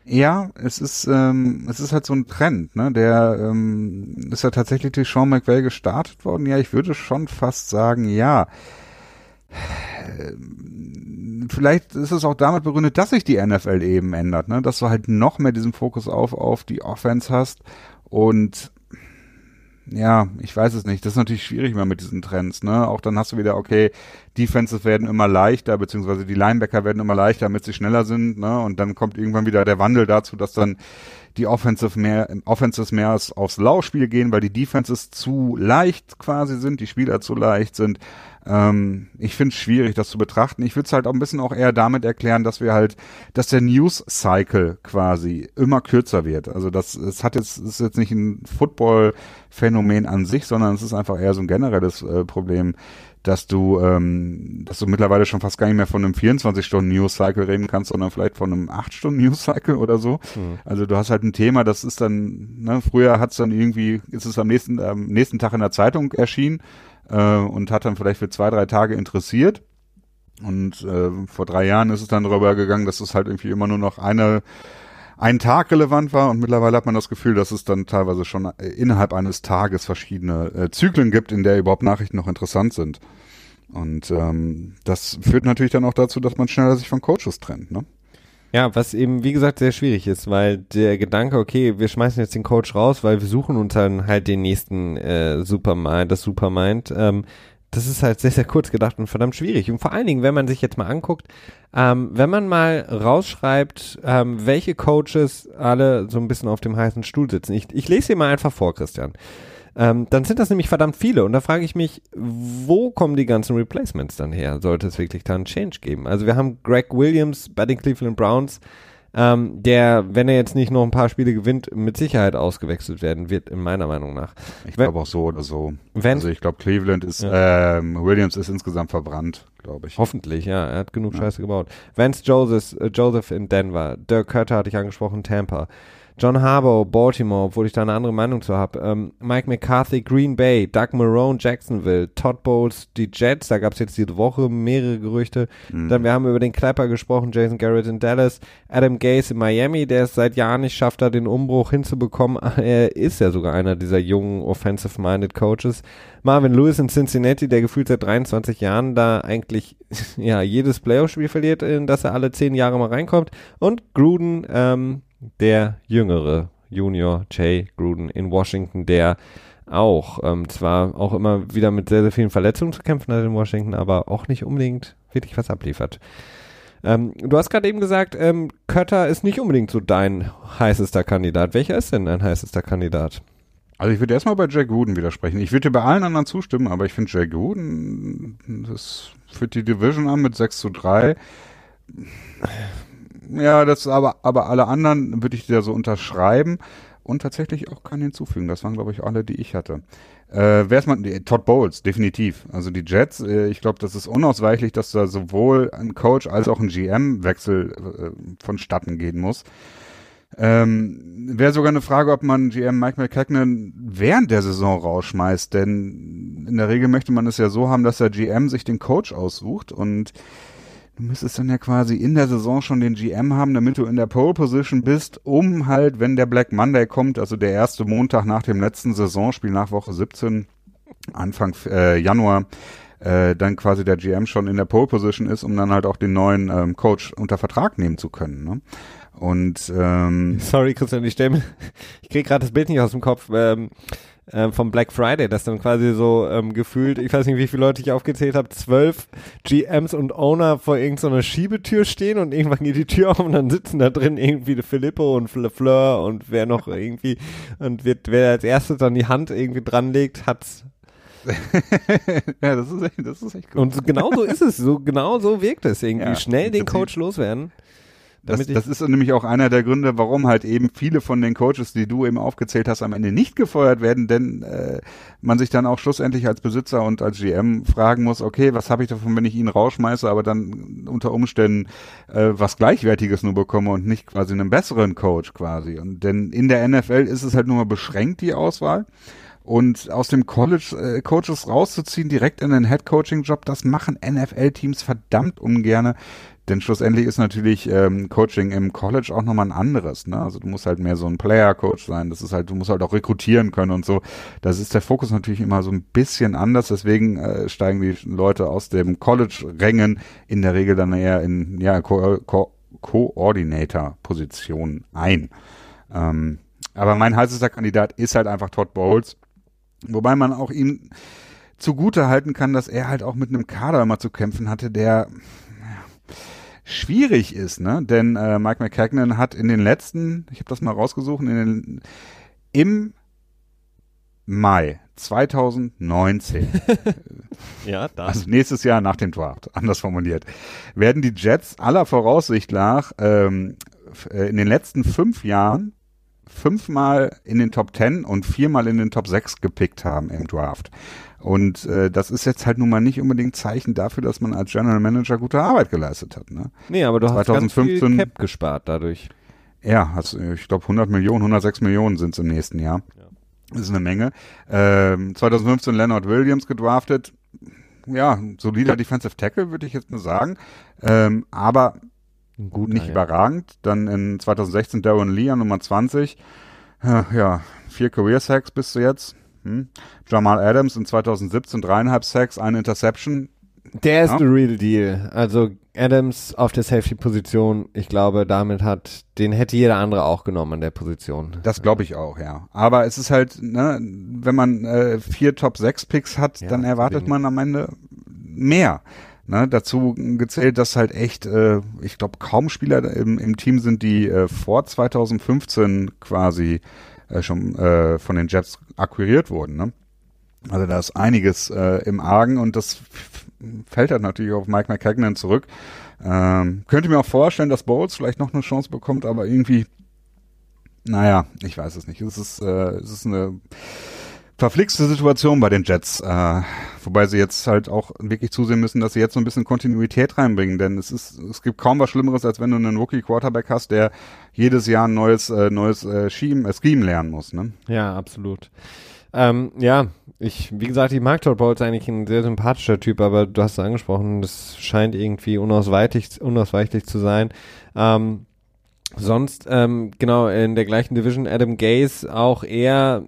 Ja, es ist, ähm, es ist halt so ein Trend, ne? Der ähm, ist ja tatsächlich durch Sean McVay gestartet worden. Ja, ich würde schon fast sagen, ja. Vielleicht ist es auch damit begründet, dass sich die NFL eben ändert, ne? Dass du halt noch mehr diesen Fokus auf, auf die Offense hast und ja, ich weiß es nicht. Das ist natürlich schwierig mal mit diesen Trends, ne? Auch dann hast du wieder, okay, Defenses werden immer leichter, beziehungsweise die Linebacker werden immer leichter, damit sie schneller sind, ne? Und dann kommt irgendwann wieder der Wandel dazu, dass dann die Offensive mehr, Offenses mehr aufs Laufspiel gehen, weil die Defenses zu leicht quasi sind, die Spieler zu leicht sind. Ähm, ich finde es schwierig, das zu betrachten. Ich würde es halt auch ein bisschen auch eher damit erklären, dass wir halt, dass der News Cycle quasi immer kürzer wird. Also das, es hat jetzt, ist jetzt nicht ein Football-Phänomen an sich, sondern es ist einfach eher so ein generelles äh, Problem, dass du, ähm, dass du mittlerweile schon fast gar nicht mehr von einem 24-Stunden-News-Cycle reden kannst, sondern vielleicht von einem 8-Stunden-News-Cycle oder so. Mhm. Also du hast halt ein Thema, das ist dann, ne, früher hat es dann irgendwie, ist es am nächsten, am nächsten Tag in der Zeitung erschienen äh, und hat dann vielleicht für zwei, drei Tage interessiert. Und äh, vor drei Jahren ist es dann darüber gegangen, dass es halt irgendwie immer nur noch eine einen Tag relevant war und mittlerweile hat man das Gefühl, dass es dann teilweise schon äh, innerhalb eines Tages verschiedene äh, Zyklen gibt, in der überhaupt Nachrichten noch interessant sind. Und ähm, das führt natürlich dann auch dazu, dass man schneller sich von Coaches trennt, ne? Ja, was eben, wie gesagt, sehr schwierig ist, weil der Gedanke, okay, wir schmeißen jetzt den Coach raus, weil wir suchen uns dann halt den nächsten äh, Supermind, das Supermind, ähm, das ist halt sehr, sehr kurz gedacht und verdammt schwierig. Und vor allen Dingen, wenn man sich jetzt mal anguckt, ähm, wenn man mal rausschreibt, ähm, welche Coaches alle so ein bisschen auf dem heißen Stuhl sitzen. Ich, ich lese hier mal einfach vor, Christian. Ähm, dann sind das nämlich verdammt viele. Und da frage ich mich, wo kommen die ganzen Replacements dann her? Sollte es wirklich da einen Change geben? Also wir haben Greg Williams bei den Cleveland Browns, ähm, der, wenn er jetzt nicht noch ein paar Spiele gewinnt, mit Sicherheit ausgewechselt werden wird, in meiner Meinung nach. Ich glaube auch so oder so. Wenn, also ich glaube, Cleveland ist, ja. ähm, Williams ist insgesamt verbrannt, glaube ich. Hoffentlich, ja. Er hat genug ja. Scheiße gebaut. Vance Joseph, äh, Joseph in Denver, Dirk Cutter hatte ich angesprochen, Tampa. John Harbaugh, Baltimore, obwohl ich da eine andere Meinung zu habe. Ähm, Mike McCarthy, Green Bay, Doug Marone, Jacksonville, Todd Bowles, die Jets, da gab es jetzt diese Woche mehrere Gerüchte. Mhm. Dann, wir haben über den Clapper gesprochen, Jason Garrett in Dallas, Adam Gase in Miami, der es seit Jahren nicht schafft, da den Umbruch hinzubekommen. Er ist ja sogar einer dieser jungen Offensive-Minded Coaches. Marvin Lewis in Cincinnati, der gefühlt seit 23 Jahren da eigentlich ja jedes Playoff-Spiel verliert, in das er alle zehn Jahre mal reinkommt. Und Gruden, ähm, der jüngere Junior Jay Gruden in Washington, der auch ähm, zwar auch immer wieder mit sehr, sehr vielen Verletzungen zu kämpfen hat in Washington, aber auch nicht unbedingt wirklich was abliefert. Ähm, du hast gerade eben gesagt, ähm, Kötter ist nicht unbedingt so dein heißester Kandidat. Welcher ist denn dein heißester Kandidat? Also ich würde erstmal bei Jack Wooden widersprechen. Ich würde bei allen anderen zustimmen, aber ich finde Jack Wooden, das führt die Division an mit 6 zu 3. Ja, das aber, aber alle anderen würde ich dir so unterschreiben und tatsächlich auch keinen hinzufügen. Das waren, glaube ich, alle, die ich hatte. Äh, wer ist man? Todd Bowles, definitiv. Also die Jets, äh, ich glaube, das ist unausweichlich, dass da sowohl ein Coach als auch ein GM-Wechsel äh, vonstatten gehen muss. Ähm, Wäre sogar eine Frage, ob man GM Mike McCacknon während der Saison rausschmeißt, denn in der Regel möchte man es ja so haben, dass der GM sich den Coach aussucht und du müsstest dann ja quasi in der Saison schon den GM haben, damit du in der Pole Position bist, um halt, wenn der Black Monday kommt, also der erste Montag nach dem letzten Saisonspiel nach Woche 17, Anfang äh, Januar, äh, dann quasi der GM schon in der Pole Position ist, um dann halt auch den neuen ähm, Coach unter Vertrag nehmen zu können. Ne? Und ähm, sorry, Christian, ich stelle ich kriege gerade das Bild nicht aus dem Kopf. Ähm, ähm, vom Black Friday, das dann quasi so ähm, gefühlt, ich weiß nicht, wie viele Leute ich aufgezählt habe, zwölf GMs und Owner vor irgendeiner Schiebetür stehen und irgendwann geht die Tür auf und dann sitzen da drin irgendwie Filippo und Fleur und wer noch irgendwie und wird, wer als erstes dann die Hand irgendwie dranlegt, hat's ja, das ist, echt, das ist echt cool. Und genau so ist es, so genau so wirkt es irgendwie. Ja, Schnell den Coach loswerden. Das, das, ist nämlich auch einer der Gründe, warum halt eben viele von den Coaches, die du eben aufgezählt hast, am Ende nicht gefeuert werden, denn äh, man sich dann auch schlussendlich als Besitzer und als GM fragen muss, okay, was habe ich davon, wenn ich ihn rausschmeiße, aber dann unter Umständen äh, was Gleichwertiges nur bekomme und nicht quasi einen besseren Coach quasi. Und denn in der NFL ist es halt nur mal beschränkt, die Auswahl. Und aus dem College äh, Coaches rauszuziehen, direkt in den Head Coaching Job, das machen NFL-Teams verdammt ungerne. Denn schlussendlich ist natürlich ähm, Coaching im College auch nochmal ein anderes. Ne? Also du musst halt mehr so ein Player-Coach sein. Das ist halt, du musst halt auch rekrutieren können und so. Das ist der Fokus natürlich immer so ein bisschen anders. Deswegen äh, steigen die Leute aus dem College-Rängen in der Regel dann eher in ja, Co Co Coordinator-Positionen ein. Ähm, aber mein heißester Kandidat ist halt einfach Todd Bowles. Wobei man auch ihm zugute halten kann, dass er halt auch mit einem Kader immer zu kämpfen hatte, der schwierig ist, ne? Denn äh, Mike McCagnon hat in den letzten, ich habe das mal rausgesucht, in den, im Mai 2019, ja, da. also nächstes Jahr nach dem Draft, anders formuliert, werden die Jets aller Voraussicht nach ähm, äh, in den letzten fünf Jahren fünfmal in den Top 10 und viermal in den Top 6 gepickt haben im Draft. Und äh, das ist jetzt halt nun mal nicht unbedingt Zeichen dafür, dass man als General Manager gute Arbeit geleistet hat. Ne? Nee, aber du 2015, hast ganz viel Cap gespart dadurch. Ja, hast, ich glaube 100 Millionen, 106 Millionen sind es im nächsten Jahr. Ja. Das ist eine Menge. Ähm, 2015 Leonard Williams gedraftet. Ja, solider Defensive Tackle, würde ich jetzt mal sagen. Ähm, aber Gut, nicht ja. überragend. Dann in 2016 Darren Lee an Nummer 20. Ja, vier Career Sacks bis zu jetzt. Hm. Jamal Adams in 2017 dreieinhalb Sacks, eine Interception. Der ist ja. the real deal. Also Adams auf der Safety-Position, ich glaube, damit hat, den hätte jeder andere auch genommen an der Position. Das glaube ich auch, ja. Aber es ist halt, ne, wenn man äh, vier Top-6-Picks hat, ja, dann erwartet man am Ende mehr. Ne, dazu gezählt, dass halt echt, äh, ich glaube, kaum Spieler im, im Team sind, die äh, vor 2015 quasi äh, schon äh, von den Jets akquiriert wurden. Ne? Also da ist einiges äh, im Argen und das fällt halt natürlich auf Mike McCagnon zurück. Ähm, könnte mir auch vorstellen, dass Bowles vielleicht noch eine Chance bekommt, aber irgendwie, naja, ich weiß es nicht. Es ist, äh, es ist eine verflixte Situation bei den Jets, äh, wobei sie jetzt halt auch wirklich zusehen müssen, dass sie jetzt so ein bisschen Kontinuität reinbringen, denn es ist, es gibt kaum was Schlimmeres, als wenn du einen Rookie Quarterback hast, der jedes Jahr ein neues, äh, neues äh, Scheme, äh, Scheme lernen muss, ne? Ja, absolut. Ähm, ja, ich, wie gesagt, ich mag Todd Bowles eigentlich ein sehr sympathischer Typ, aber du hast es angesprochen, das scheint irgendwie unausweichlich, unausweichlich zu sein. Ähm, sonst, ähm, genau, in der gleichen Division Adam Gaze auch eher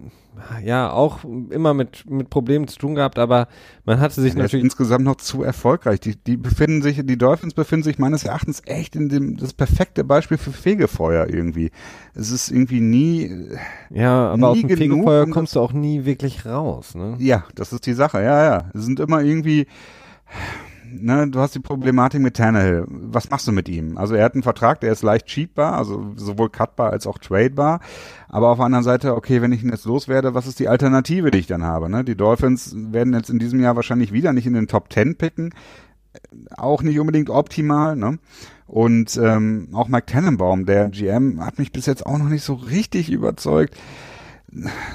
ja auch immer mit, mit Problemen zu tun gehabt, aber man hatte sich ja, natürlich. insgesamt noch zu erfolgreich. Die, die befinden sich, die Dolphins befinden sich meines Erachtens echt in dem, das perfekte Beispiel für Fegefeuer irgendwie. Es ist irgendwie nie. Ja, aber nie aus dem Fegefeuer um kommst du auch nie wirklich raus, ne? Ja, das ist die Sache, ja, ja. Es sind immer irgendwie, ne, du hast die Problematik mit Tannehill. Was machst du mit ihm? Also er hat einen Vertrag, der ist leicht cheatbar, also sowohl cutbar als auch tradebar. Aber auf der anderen Seite, okay, wenn ich ihn jetzt loswerde, was ist die Alternative, die ich dann habe? Ne? Die Dolphins werden jetzt in diesem Jahr wahrscheinlich wieder nicht in den Top Ten picken. Auch nicht unbedingt optimal, ne? Und ähm, auch Mike Tannenbaum, der GM, hat mich bis jetzt auch noch nicht so richtig überzeugt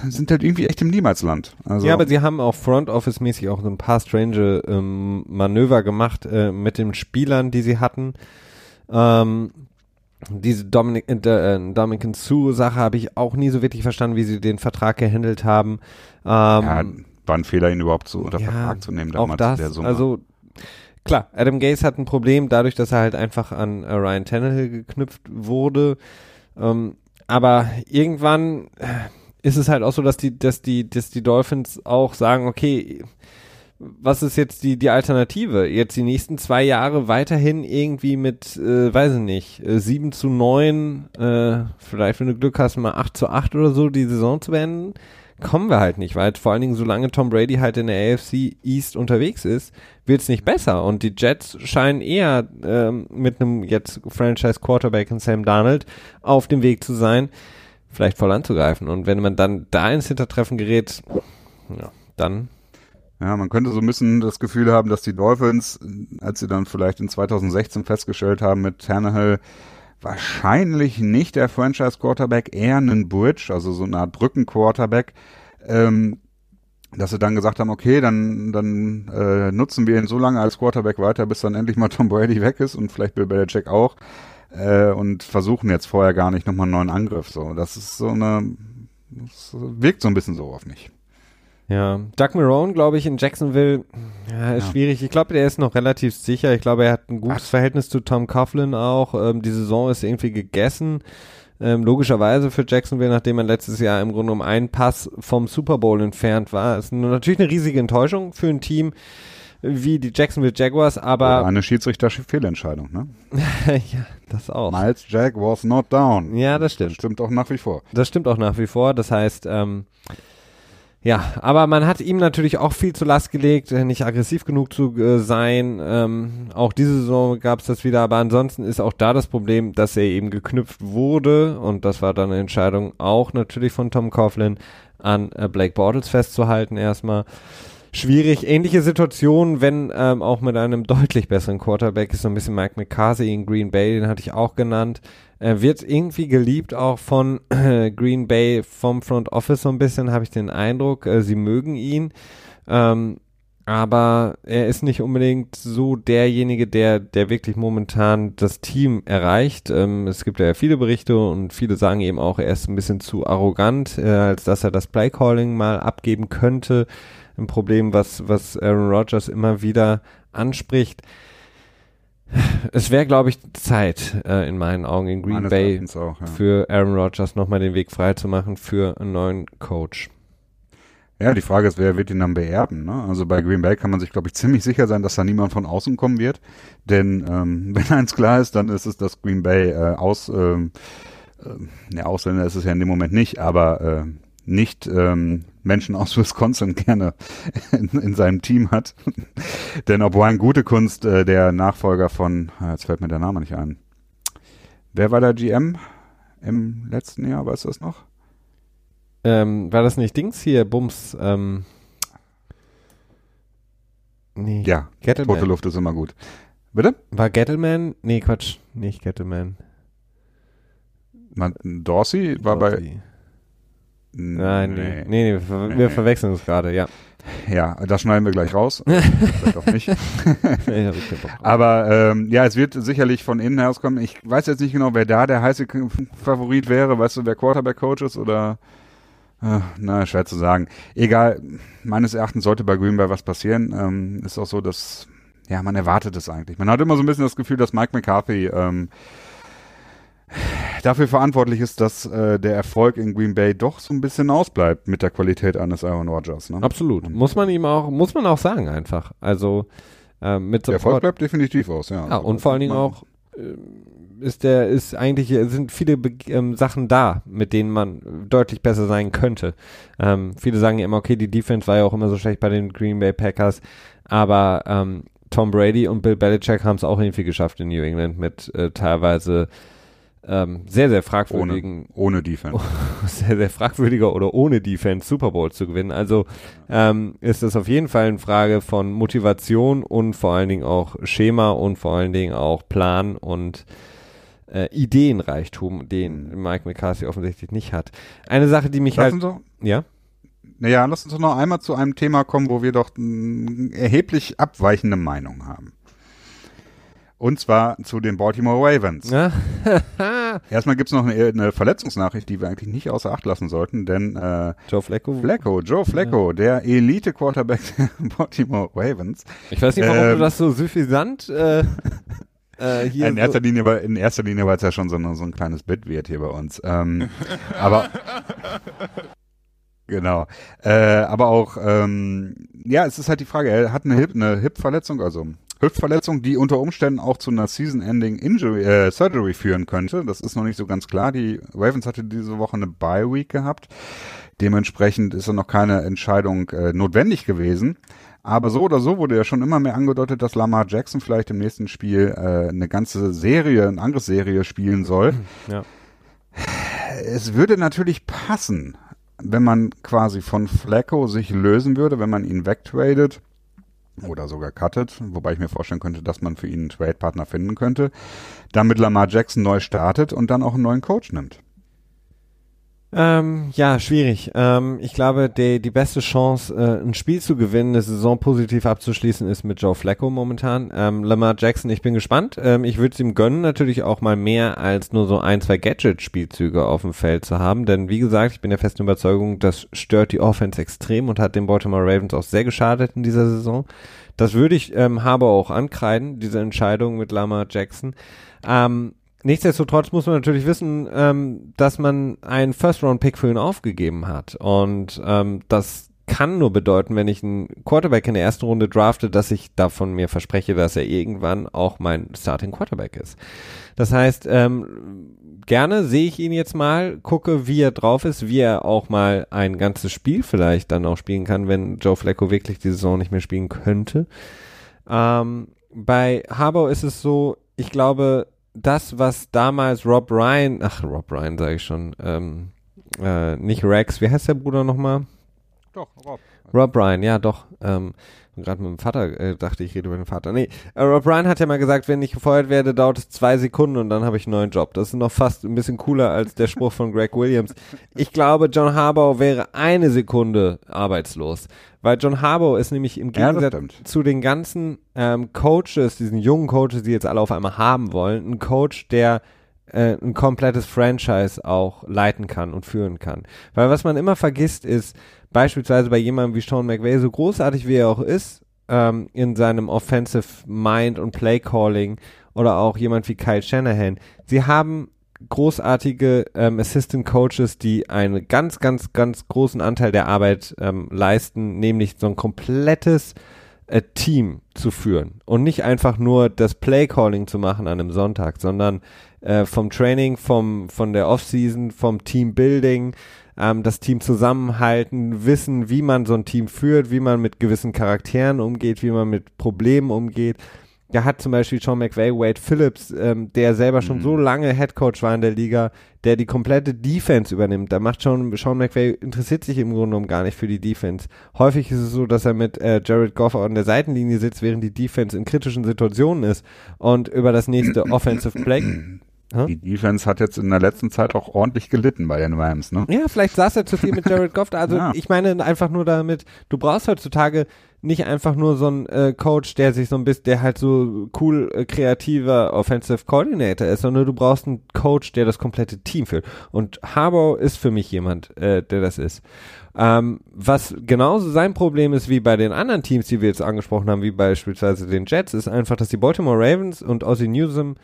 sind halt irgendwie echt im Niemalsland. Also ja, aber sie haben auch Front Office mäßig auch so ein paar strange ähm, Manöver gemacht äh, mit den Spielern, die sie hatten. Ähm, diese Dominic, äh, äh Dominican Sue Sache habe ich auch nie so wirklich verstanden, wie sie den Vertrag gehandelt haben. Ähm, ja, war ein Fehler, ihn überhaupt so unter ja, Vertrag zu nehmen damals auch das, der Summe. Also klar, Adam Gaze hat ein Problem dadurch, dass er halt einfach an äh, Ryan Tannehill geknüpft wurde. Ähm, aber irgendwann äh, ist es halt auch so, dass die, dass die, dass die Dolphins auch sagen, okay, was ist jetzt die, die Alternative? Jetzt die nächsten zwei Jahre weiterhin irgendwie mit, äh, weiß ich nicht, äh, 7 zu 9, äh, vielleicht wenn du Glück hast, mal 8 zu 8 oder so die Saison zu beenden? Kommen wir halt nicht, weil vor allen Dingen, solange Tom Brady halt in der AFC East unterwegs ist, wird es nicht besser. Und die Jets scheinen eher ähm, mit einem jetzt Franchise Quarterback in Sam Darnold auf dem Weg zu sein, vielleicht voll anzugreifen. Und wenn man dann da ins Hintertreffen gerät, ja, dann. Ja, man könnte so ein bisschen das Gefühl haben, dass die Dolphins, als sie dann vielleicht in 2016 festgestellt haben mit Tannehill, wahrscheinlich nicht der Franchise-Quarterback, eher einen Bridge, also so eine Art Brücken-Quarterback, ähm, dass sie dann gesagt haben, okay, dann, dann äh, nutzen wir ihn so lange als Quarterback weiter, bis dann endlich mal Tom Brady weg ist und vielleicht Bill Belichick auch äh, und versuchen jetzt vorher gar nicht nochmal einen neuen Angriff. So, das ist so eine, das wirkt so ein bisschen so auf mich. Ja, Doug Marone, glaube ich, in Jacksonville, ja, ist ja. schwierig. Ich glaube, der ist noch relativ sicher. Ich glaube, er hat ein gutes Ach. Verhältnis zu Tom Coughlin auch. Ähm, die Saison ist irgendwie gegessen. Ähm, logischerweise für Jacksonville, nachdem man letztes Jahr im Grunde um einen Pass vom Super Bowl entfernt war. Ist natürlich eine riesige Enttäuschung für ein Team, wie die Jacksonville Jaguars, aber. Oder eine Schiedsrichter-Fehlentscheidung, ne? ja, das auch. Miles Jack was not down. Ja, das stimmt. Das stimmt auch nach wie vor. Das stimmt auch nach wie vor. Das heißt, ähm, ja, aber man hat ihm natürlich auch viel zu Last gelegt, äh, nicht aggressiv genug zu äh, sein. Ähm, auch diese Saison gab es das wieder, aber ansonsten ist auch da das Problem, dass er eben geknüpft wurde und das war dann eine Entscheidung auch natürlich von Tom Coughlin an äh, Blake Bortles festzuhalten erstmal schwierig. Ähnliche Situation, wenn ähm, auch mit einem deutlich besseren Quarterback ist so ein bisschen Mike McCarthy in Green Bay, den hatte ich auch genannt. Er wird irgendwie geliebt auch von äh, Green Bay vom Front Office so ein bisschen, habe ich den Eindruck. Äh, sie mögen ihn. Ähm, aber er ist nicht unbedingt so derjenige, der, der wirklich momentan das Team erreicht. Ähm, es gibt ja viele Berichte und viele sagen eben auch, er ist ein bisschen zu arrogant, äh, als dass er das Playcalling mal abgeben könnte ein Problem, was, was Aaron Rodgers immer wieder anspricht. Es wäre, glaube ich, Zeit äh, in meinen Augen in Green Meines Bay auch, ja. für Aaron Rodgers nochmal den Weg frei zu machen für einen neuen Coach. Ja, die Frage ist, wer wird ihn dann beerben? Ne? Also bei Green Bay kann man sich, glaube ich, ziemlich sicher sein, dass da niemand von außen kommen wird. Denn ähm, wenn eins klar ist, dann ist es, dass Green Bay äh, aus, ähm, äh, ne, Ausländer ist es ja in dem Moment nicht, aber äh, nicht ähm, Menschen aus Wisconsin gerne in, in seinem Team hat. Denn obwohl ein gute Kunst äh, der Nachfolger von, ah, jetzt fällt mir der Name nicht ein. Wer war der GM im letzten Jahr, weißt du das noch? Ähm, war das nicht Dings hier, Bums? Ähm, nee, ja, Gettleman. tote Luft ist immer gut. Bitte? War Gettleman? Nee, Quatsch, nicht Gettleman. Man, Dorsey war Dorsey. bei Nein, nee, nee, nee wir, nee. wir verwechseln es gerade, ja. Ja, das schneiden wir gleich raus. Vielleicht auch nicht. Aber ähm, ja, es wird sicherlich von innen herauskommen. Ich weiß jetzt nicht genau, wer da der heiße Favorit wäre. Weißt du, wer Quarterback-Coach ist oder äh, na, schwer zu sagen. Egal, meines Erachtens sollte bei Green Bay was passieren. Ähm, ist auch so, dass ja, man erwartet es eigentlich. Man hat immer so ein bisschen das Gefühl, dass Mike McCarthy ähm, dafür verantwortlich ist, dass äh, der Erfolg in Green Bay doch so ein bisschen ausbleibt mit der Qualität eines Aaron Rodgers. Ne? Absolut. Und muss man ihm auch, muss man auch sagen einfach. Also äh, mit Der Erfolg bleibt definitiv aus, ja. ja und vor allen Dingen auch äh, ist der, ist eigentlich, sind viele ähm, Sachen da, mit denen man deutlich besser sein könnte. Ähm, viele sagen ja immer, okay, die Defense war ja auch immer so schlecht bei den Green Bay Packers, aber ähm, Tom Brady und Bill Belichick haben es auch irgendwie geschafft in New England mit äh, teilweise ähm, sehr, sehr fragwürdigen. Ohne, ohne Defense. sehr, sehr fragwürdiger oder ohne Defense Super Bowl zu gewinnen. Also ähm, ist das auf jeden Fall eine Frage von Motivation und vor allen Dingen auch Schema und vor allen Dingen auch Plan und äh, Ideenreichtum, den mhm. Mike McCarthy offensichtlich nicht hat. Eine Sache, die mich Lassen halt. Sie, ja? Naja, lass uns doch noch einmal zu einem Thema kommen, wo wir doch erheblich abweichende Meinung haben. Und zwar zu den Baltimore Ravens. Ja. Erstmal gibt's noch eine, eine, Verletzungsnachricht, die wir eigentlich nicht außer Acht lassen sollten, denn äh, Joe Flacco. Flacco, Joe Flacco, ja. der Elite-Quarterback der Baltimore Ravens. Ich weiß nicht, warum ähm, du das so suffisant äh, äh, hier in, erster so Linie, weil, in erster Linie, weil es ja schon so, so ein kleines Bit wird hier bei uns. Ähm, aber Genau. Äh, aber auch, ähm, ja, es ist halt die Frage, er hat eine, Hip, eine Hip-Verletzung, also Hüftverletzung, die unter Umständen auch zu einer Season-Ending Injury, äh, Surgery führen könnte. Das ist noch nicht so ganz klar. Die Ravens hatte diese Woche eine Bye-Week gehabt. Dementsprechend ist da noch keine Entscheidung äh, notwendig gewesen. Aber so oder so wurde ja schon immer mehr angedeutet, dass Lamar Jackson vielleicht im nächsten Spiel äh, eine ganze Serie, eine Angriffsserie spielen soll. Ja. Es würde natürlich passen, wenn man quasi von Flacco sich lösen würde, wenn man ihn wegtradet oder sogar cuttet, wobei ich mir vorstellen könnte, dass man für ihn einen Trade-Partner finden könnte, damit Lamar Jackson neu startet und dann auch einen neuen Coach nimmt. Ähm, ja, schwierig. Ähm, ich glaube, die, die beste Chance, äh, ein Spiel zu gewinnen, eine Saison positiv abzuschließen, ist mit Joe Flacco momentan. Ähm, Lamar Jackson, ich bin gespannt. Ähm, ich würde es ihm gönnen, natürlich auch mal mehr als nur so ein, zwei Gadget-Spielzüge auf dem Feld zu haben. Denn wie gesagt, ich bin der festen Überzeugung, das stört die Offense extrem und hat den Baltimore Ravens auch sehr geschadet in dieser Saison. Das würde ich ähm, Haber auch ankreiden, diese Entscheidung mit Lamar Jackson. Ähm, Nichtsdestotrotz muss man natürlich wissen, ähm, dass man einen First-Round-Pick für ihn aufgegeben hat. Und ähm, das kann nur bedeuten, wenn ich einen Quarterback in der ersten Runde drafte, dass ich davon mir verspreche, dass er irgendwann auch mein Starting Quarterback ist. Das heißt, ähm, gerne sehe ich ihn jetzt mal, gucke, wie er drauf ist, wie er auch mal ein ganzes Spiel vielleicht dann auch spielen kann, wenn Joe Flacco wirklich die Saison nicht mehr spielen könnte. Ähm, bei Harbour ist es so, ich glaube, das, was damals Rob Ryan, ach, Rob Ryan sage ich schon, ähm, äh, nicht Rex, wie heißt der Bruder nochmal? Doch, Rob. Rob Ryan, ja doch. Ähm, Gerade mit dem Vater äh, dachte ich, rede über den Vater. Nee, äh, Rob Ryan hat ja mal gesagt, wenn ich gefeuert werde, dauert es zwei Sekunden und dann habe ich einen neuen Job. Das ist noch fast ein bisschen cooler als der Spruch von Greg Williams. Ich glaube, John Harbaugh wäre eine Sekunde arbeitslos. Weil John Harbaugh ist nämlich im Gegensatz ja, zu den ganzen ähm, Coaches, diesen jungen Coaches, die jetzt alle auf einmal haben wollen, ein Coach, der äh, ein komplettes Franchise auch leiten kann und führen kann. Weil was man immer vergisst ist, beispielsweise bei jemandem wie Sean McVay, so großartig wie er auch ist, ähm, in seinem Offensive Mind und Play Calling oder auch jemand wie Kyle Shanahan, sie haben großartige ähm, Assistant Coaches, die einen ganz, ganz, ganz großen Anteil der Arbeit ähm, leisten, nämlich so ein komplettes äh, Team zu führen und nicht einfach nur das Play Calling zu machen an einem Sonntag, sondern äh, vom Training, vom von der Offseason, vom Teambuilding, ähm, das Team zusammenhalten, wissen, wie man so ein Team führt, wie man mit gewissen Charakteren umgeht, wie man mit Problemen umgeht. Da hat zum Beispiel Sean McVay, Wade Phillips, ähm, der selber schon mhm. so lange Headcoach war in der Liga, der die komplette Defense übernimmt. Da macht schon Sean McVay interessiert sich im Grunde genommen gar nicht für die Defense. Häufig ist es so, dass er mit äh, Jared Goff an der Seitenlinie sitzt, während die Defense in kritischen Situationen ist und über das nächste Offensive Play die Defense hat jetzt in der letzten Zeit auch ordentlich gelitten bei den Rams, ne? Ja, vielleicht saß er zu viel mit Jared Goff. Also ja. ich meine einfach nur damit, du brauchst heutzutage nicht einfach nur so einen äh, Coach, der sich so ein bisschen, der halt so cool äh, kreativer Offensive Coordinator ist, sondern du brauchst einen Coach, der das komplette Team führt. Und Harbaugh ist für mich jemand, äh, der das ist. Ähm, was genauso sein Problem ist wie bei den anderen Teams, die wir jetzt angesprochen haben, wie beispielsweise den Jets, ist einfach, dass die Baltimore Ravens und Ozzy Newsom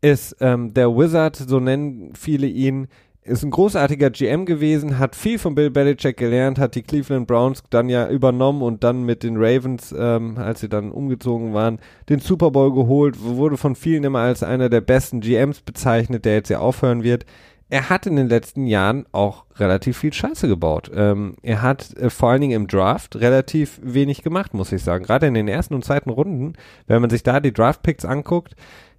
ist ähm, der Wizard, so nennen viele ihn, ist ein großartiger GM gewesen, hat viel von Bill Belichick gelernt, hat die Cleveland Browns dann ja übernommen und dann mit den Ravens, ähm, als sie dann umgezogen waren, den Super Bowl geholt, wurde von vielen immer als einer der besten GMs bezeichnet, der jetzt ja aufhören wird. er hat in den letzten Jahren auch relativ viel Scheiße gebaut. Ähm, er hat äh, vor allen Dingen im Draft relativ wenig gemacht, muss ich sagen. Gerade in den ersten und zweiten Runden, wenn man sich da die Draft-Picks anguckt,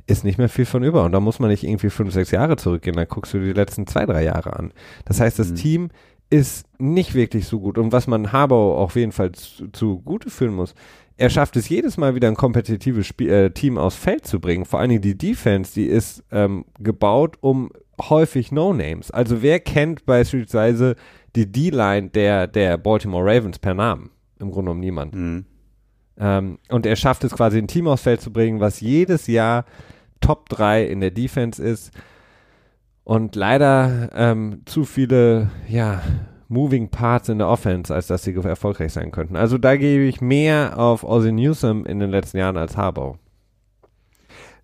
ist nicht mehr viel von über. Und da muss man nicht irgendwie fünf, sechs Jahre zurückgehen, dann guckst du die letzten zwei, drei Jahre an. Das heißt, das mhm. Team ist nicht wirklich so gut. Und was man Habau auf jeden Fall zu, zu Gute führen muss, er schafft es jedes Mal wieder ein kompetitives Spiel, äh, Team aufs Feld zu bringen. Vor allen Dingen die Defense, die ist ähm, gebaut um häufig No-Names. Also wer kennt beispielsweise die D-Line der, der Baltimore Ravens per Namen? Im Grunde genommen niemand. Mhm. Ähm, und er schafft es quasi ein Team aufs Feld zu bringen, was jedes Jahr Top 3 in der Defense ist. Und leider ähm, zu viele, ja, Moving Parts in der Offense, als dass sie erfolgreich sein könnten. Also da gebe ich mehr auf Ozzy Newsom in den letzten Jahren als Harbaugh.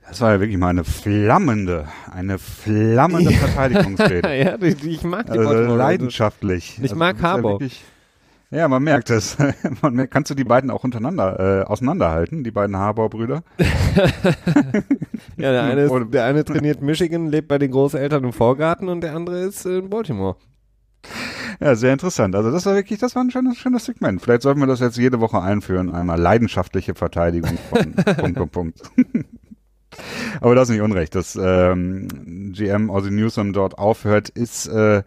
Das war ja wirklich mal eine flammende, eine flammende Verteidigungsrede. ja, ich, ich mag die also Leidenschaftlich. Ich also, mag Harbaugh. Ja, ja, man merkt es. man merkt, kannst du die beiden auch untereinander äh, auseinanderhalten, die beiden Harbaugh-Brüder? ja, der eine, ist, der eine trainiert Michigan, lebt bei den Großeltern im Vorgarten und der andere ist in Baltimore. Ja, sehr interessant. Also das war wirklich, das war ein schönes, schönes Segment. Vielleicht sollten wir das jetzt jede Woche einführen, einmal leidenschaftliche Verteidigung von Punkt, Punkt, Punkt. Aber das ist nicht unrecht, dass ähm, GM Ozzy Newsom dort aufhört, ist äh,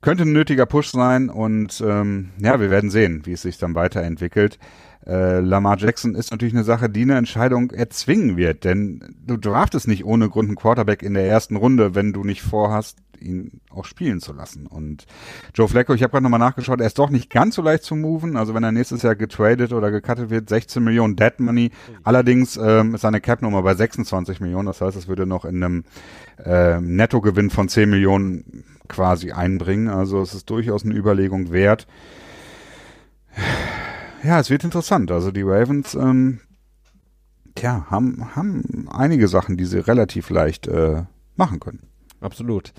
könnte ein nötiger Push sein und ähm, ja, wir werden sehen, wie es sich dann weiterentwickelt. Äh, Lamar Jackson ist natürlich eine Sache, die eine Entscheidung erzwingen wird, denn du draftest nicht ohne Grund einen Quarterback in der ersten Runde, wenn du nicht vorhast, ihn auch spielen zu lassen. Und Joe Flacco, ich habe gerade nochmal nachgeschaut, er ist doch nicht ganz so leicht zu moven. Also wenn er nächstes Jahr getradet oder gecuttet wird, 16 Millionen Dead Money. Allerdings ähm, ist seine Cap-Nummer bei 26 Millionen. Das heißt, es würde noch in einem äh, Nettogewinn von 10 Millionen quasi einbringen. Also es ist durchaus eine Überlegung wert. Ja, es wird interessant. Also die Ravens, ähm, tja, haben, haben einige Sachen, die sie relativ leicht äh, machen können. Absolut.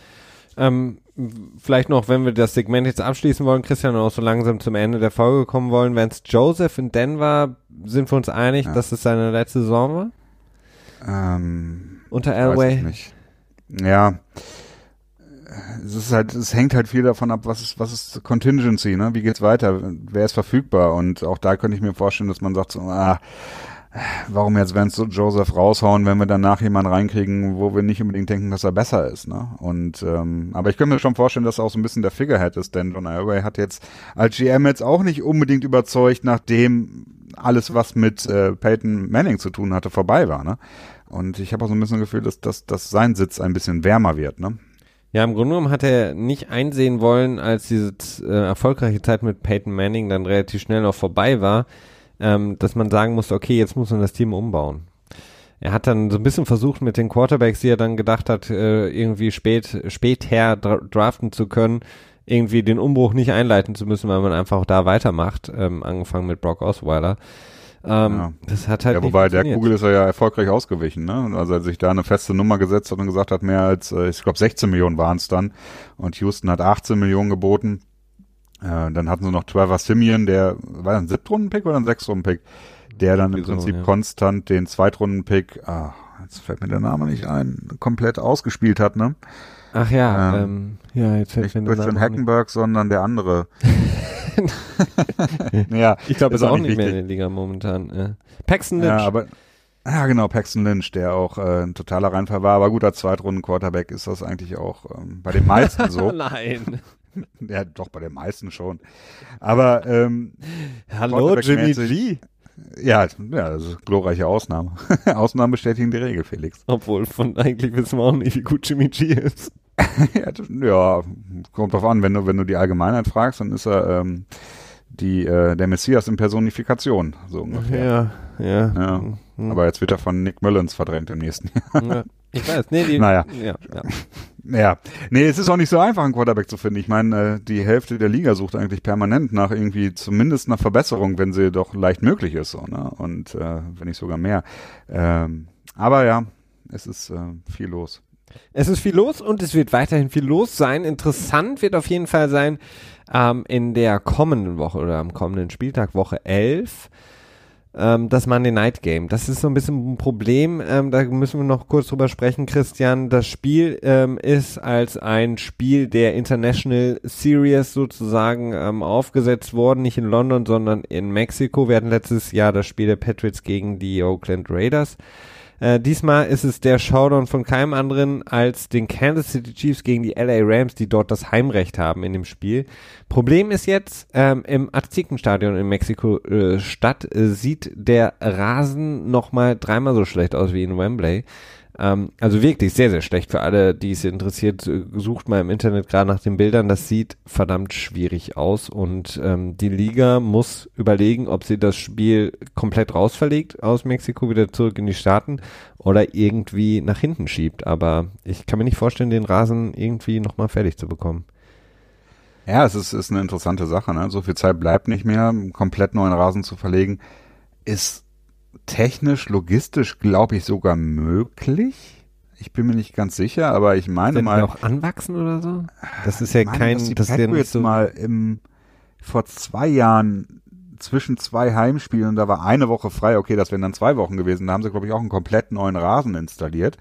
Ähm, vielleicht noch, wenn wir das Segment jetzt abschließen wollen, Christian, und auch so langsam zum Ende der Folge kommen wollen, wenn es Joseph in Denver, sind wir uns einig, ja. dass es seine letzte Saison war? Ähm, Unter Elway? Ja. Es ist halt, es hängt halt viel davon ab, was ist, was ist Contingency, ne? Wie geht's weiter? Wer ist verfügbar? Und auch da könnte ich mir vorstellen, dass man sagt so, ah, warum jetzt Vance Joseph raushauen, wenn wir danach jemanden reinkriegen, wo wir nicht unbedingt denken, dass er besser ist, ne? Und ähm, aber ich könnte mir schon vorstellen, dass er auch so ein bisschen der Figurehead ist, denn John Elway hat jetzt als GM jetzt auch nicht unbedingt überzeugt, nachdem alles, was mit äh, Peyton Manning zu tun hatte, vorbei war, ne? Und ich habe auch so ein bisschen das Gefühl, dass, dass, dass sein Sitz ein bisschen wärmer wird, ne? Ja, im Grunde genommen hat er nicht einsehen wollen, als diese äh, erfolgreiche Zeit mit Peyton Manning dann relativ schnell noch vorbei war, ähm, dass man sagen musste, okay, jetzt muss man das Team umbauen. Er hat dann so ein bisschen versucht mit den Quarterbacks, die er dann gedacht hat, äh, irgendwie spät, später dra draften zu können, irgendwie den Umbruch nicht einleiten zu müssen, weil man einfach da weitermacht, ähm, angefangen mit Brock Osweiler. Ähm, ja. Das hat halt ja, wobei der Kugel ist er ja erfolgreich ausgewichen, ne? Also er sich da eine feste Nummer gesetzt hat und gesagt hat, mehr als, äh, ich glaube 16 Millionen waren es dann. Und Houston hat 18 Millionen geboten. Äh, dann hatten sie noch Trevor Simeon, der war ein Siebtrunden-Pick oder ein Sechstrunden-Pick, der dann im Prinzip so, ja. konstant den Zweitrunden-Pick, ah, jetzt fällt mir der Name nicht ein, komplett ausgespielt hat, ne? Ach ja, ähm, ähm, ja, jetzt fällt mir der Name Christian Hackenberg, sondern der andere. ja, ich glaube, ist auch, auch nicht, mehr in der Liga momentan. Ja. Paxton Lynch. Ja, aber ja, genau, Paxton Lynch, der auch äh, ein totaler Reinfall war, aber guter Zweitrunden-Quarterback ist das eigentlich auch ähm, bei den meisten so. Nein. ja, doch, bei den meisten schon. Aber ähm, Hallo, Jimmy G. Ja, ja, das ist glorreiche Ausnahme. Ausnahmen bestätigen die Regel, Felix. Obwohl, von eigentlich wissen wir auch nicht, wie gut Jimmy G ist. ja, das, ja, kommt drauf an, wenn du, wenn du die Allgemeinheit fragst, dann ist er ähm, die, äh, der Messias in Personifikation, so ungefähr. Ja, ja. ja. Mhm. Aber jetzt wird er von Nick Mullins verdrängt im nächsten Jahr. Ja, ich weiß, nee, die, naja. Ja, ja. Ja, nee, es ist auch nicht so einfach, einen Quarterback zu finden. Ich meine, äh, die Hälfte der Liga sucht eigentlich permanent nach irgendwie zumindest einer Verbesserung, wenn sie doch leicht möglich ist, so, ne? Und äh, wenn nicht sogar mehr. Ähm, aber ja, es ist äh, viel los. Es ist viel los und es wird weiterhin viel los sein. Interessant wird auf jeden Fall sein, ähm, in der kommenden Woche oder am kommenden Spieltag, Woche 11, ähm, das Monday Night Game. Das ist so ein bisschen ein Problem. Ähm, da müssen wir noch kurz drüber sprechen, Christian. Das Spiel ähm, ist als ein Spiel der International Series sozusagen ähm, aufgesetzt worden, nicht in London, sondern in Mexiko. Wir hatten letztes Jahr das Spiel der Patriots gegen die Oakland Raiders. Äh, diesmal ist es der Showdown von keinem anderen als den Kansas City Chiefs gegen die LA Rams, die dort das Heimrecht haben in dem Spiel. Problem ist jetzt, ähm, im Aztekenstadion in Mexiko-Stadt äh, äh, sieht der Rasen nochmal dreimal so schlecht aus wie in Wembley. Ähm, also wirklich sehr, sehr schlecht für alle, die es interessiert. Äh, sucht mal im Internet gerade nach den Bildern. Das sieht verdammt schwierig aus und ähm, die Liga muss überlegen, ob sie das Spiel komplett rausverlegt aus Mexiko wieder zurück in die Staaten oder irgendwie nach hinten schiebt. Aber ich kann mir nicht vorstellen, den Rasen irgendwie nochmal fertig zu bekommen. Ja, es ist, ist eine interessante Sache. Ne? So viel Zeit bleibt nicht mehr, komplett neuen Rasen zu verlegen. Ist technisch, logistisch, glaube ich, sogar möglich. Ich bin mir nicht ganz sicher, aber ich meine Sind mal. auch anwachsen oder so? Das ist ja meine, kein, dass die das Patriots nicht so. mal im, vor zwei Jahren zwischen zwei Heimspielen, da war eine Woche frei, okay, das wären dann zwei Wochen gewesen, da haben sie, glaube ich, auch einen komplett neuen Rasen installiert.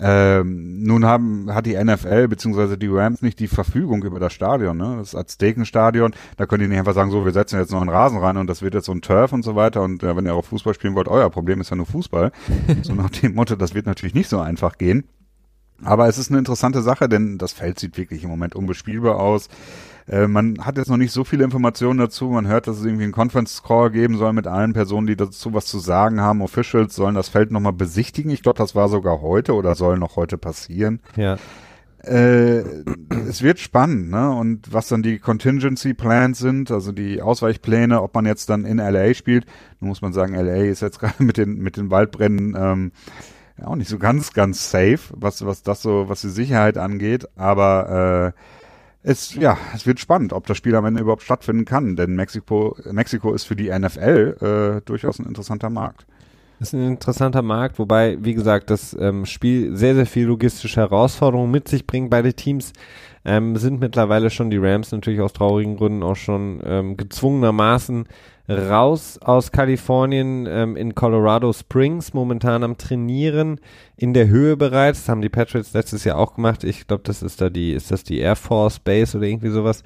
Ähm, nun haben, hat die NFL bzw. die Rams nicht die Verfügung über das Stadion, ne? Das Aztekenstadion, da können die nicht einfach sagen, so, wir setzen jetzt noch einen Rasen rein und das wird jetzt so ein Turf und so weiter und äh, wenn ihr auch Fußball spielen wollt, euer Problem ist ja nur Fußball. so nach dem Motto, das wird natürlich nicht so einfach gehen. Aber es ist eine interessante Sache, denn das Feld sieht wirklich im Moment unbespielbar aus. Äh, man hat jetzt noch nicht so viele Informationen dazu. Man hört, dass es irgendwie einen Conference Call geben soll mit allen Personen, die dazu was zu sagen haben. Officials sollen das Feld nochmal besichtigen. Ich glaube, das war sogar heute oder soll noch heute passieren. Ja. Äh, es wird spannend, ne? Und was dann die Contingency Plans sind, also die Ausweichpläne, ob man jetzt dann in LA spielt. Nun muss man sagen, LA ist jetzt gerade mit den mit den Waldbränden ähm, ja, auch nicht so ganz ganz safe, was was das so, was die Sicherheit angeht. Aber äh, es, ja, es wird spannend, ob das Spiel am Ende überhaupt stattfinden kann, denn Mexiko, Mexiko ist für die NFL äh, durchaus ein interessanter Markt. Das ist ein interessanter Markt, wobei, wie gesagt, das ähm, Spiel sehr, sehr viel logistische Herausforderungen mit sich bringt. Beide Teams ähm, sind mittlerweile schon, die Rams natürlich aus traurigen Gründen auch schon ähm, gezwungenermaßen raus aus Kalifornien ähm, in Colorado Springs, momentan am Trainieren in der Höhe bereits. Das haben die Patriots letztes Jahr auch gemacht. Ich glaube, das ist da die, ist das die Air Force Base oder irgendwie sowas.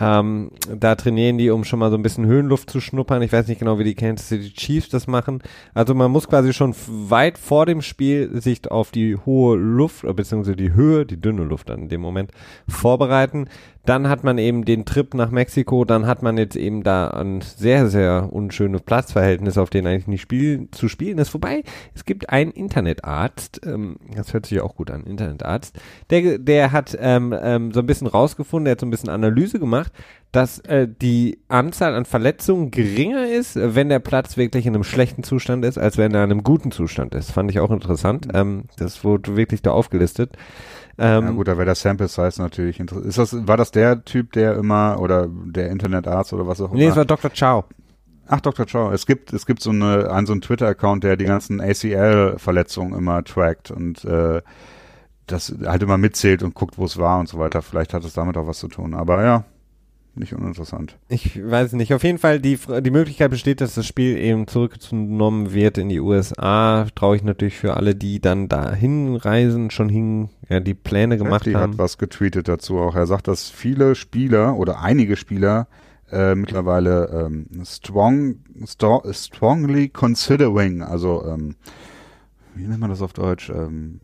Ähm, da trainieren die, um schon mal so ein bisschen Höhenluft zu schnuppern. Ich weiß nicht genau, wie die Kansas City Chiefs das machen. Also man muss quasi schon weit vor dem Spiel sich auf die hohe Luft, beziehungsweise die Höhe, die dünne Luft dann in dem Moment vorbereiten. Dann hat man eben den Trip nach Mexiko, dann hat man jetzt eben da ein sehr, sehr unschönes Platzverhältnis, auf denen eigentlich nicht spiel, zu spielen ist. Wobei, es gibt einen Internetarzt, ähm, das hört sich ja auch gut an, Internetarzt, der, der hat ähm, ähm, so ein bisschen rausgefunden, der hat so ein bisschen Analyse gemacht, dass äh, die Anzahl an Verletzungen geringer ist, wenn der Platz wirklich in einem schlechten Zustand ist, als wenn er in einem guten Zustand ist. Fand ich auch interessant. Ähm, das wurde wirklich da aufgelistet. Ähm, ja gut, da wäre der Sample Size natürlich interessant. Ist das, war das der Typ, der immer, oder der Internetarzt oder was auch immer? Nee, es war Dr. Chow. Ach, Dr. Chow. Es gibt, es gibt so eine, einen, so einen Twitter-Account, der die ganzen ACL-Verletzungen immer trackt und äh, das halt immer mitzählt und guckt, wo es war und so weiter. Vielleicht hat es damit auch was zu tun. Aber ja, nicht uninteressant. Ich weiß nicht. Auf jeden Fall, die, die Möglichkeit besteht, dass das Spiel eben zurückgenommen wird in die USA. Traue ich natürlich für alle, die dann dahin reisen, schon hin, ja, die Pläne gemacht Hefty haben. hat was getweetet dazu auch. Er sagt, dass viele Spieler oder einige Spieler äh, mittlerweile ähm, strong, sto strongly considering, also ähm, wie nennt man das auf Deutsch? Ähm,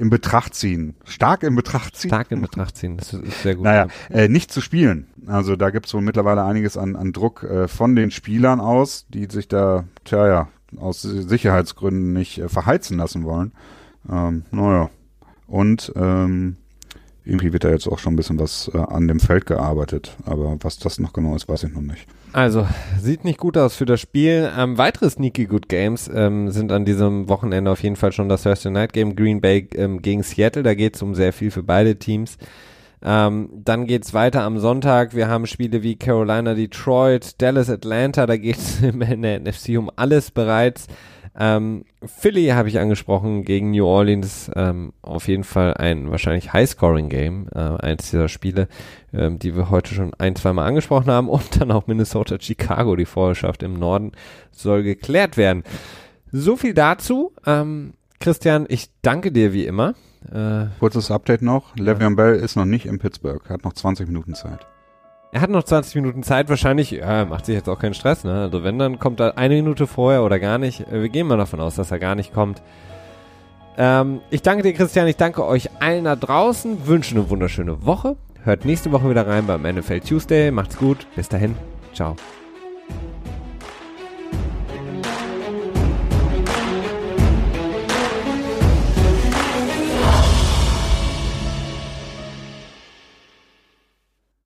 in Betracht ziehen. Stark in Betracht ziehen. Stark in Betracht ziehen, das ist sehr gut. Naja, äh, nicht zu spielen. Also da gibt's wohl mittlerweile einiges an, an Druck äh, von den Spielern aus, die sich da, tja ja, aus Sicherheitsgründen nicht äh, verheizen lassen wollen. Ähm, naja. Und ähm, irgendwie wird da jetzt auch schon ein bisschen was äh, an dem Feld gearbeitet. Aber was das noch genau ist, weiß ich noch nicht. Also, sieht nicht gut aus für das Spiel. Ähm, weitere Sneaky Good Games ähm, sind an diesem Wochenende auf jeden Fall schon das Thursday Night Game Green Bay ähm, gegen Seattle. Da geht es um sehr viel für beide Teams. Ähm, dann geht's weiter am Sonntag. Wir haben Spiele wie Carolina, Detroit, Dallas, Atlanta. Da geht's in der NFC um alles bereits. Ähm, Philly habe ich angesprochen gegen New Orleans. Ähm, auf jeden Fall ein wahrscheinlich High-Scoring-Game, äh, eins dieser Spiele, ähm, die wir heute schon ein, zwei Mal angesprochen haben. Und dann auch Minnesota-Chicago, die Vorherrschaft im Norden, soll geklärt werden. So viel dazu. Ähm, Christian, ich danke dir wie immer. Äh, Kurzes Update noch. Le'Veon Bell ist noch nicht in Pittsburgh, hat noch 20 Minuten Zeit. Er hat noch 20 Minuten Zeit, wahrscheinlich, ja, macht sich jetzt auch keinen Stress, ne? Also wenn, dann kommt er eine Minute vorher oder gar nicht. Wir gehen mal davon aus, dass er gar nicht kommt. Ähm, ich danke dir, Christian, ich danke euch allen da draußen, wünsche eine wunderschöne Woche. Hört nächste Woche wieder rein beim NFL Tuesday. Macht's gut, bis dahin, ciao.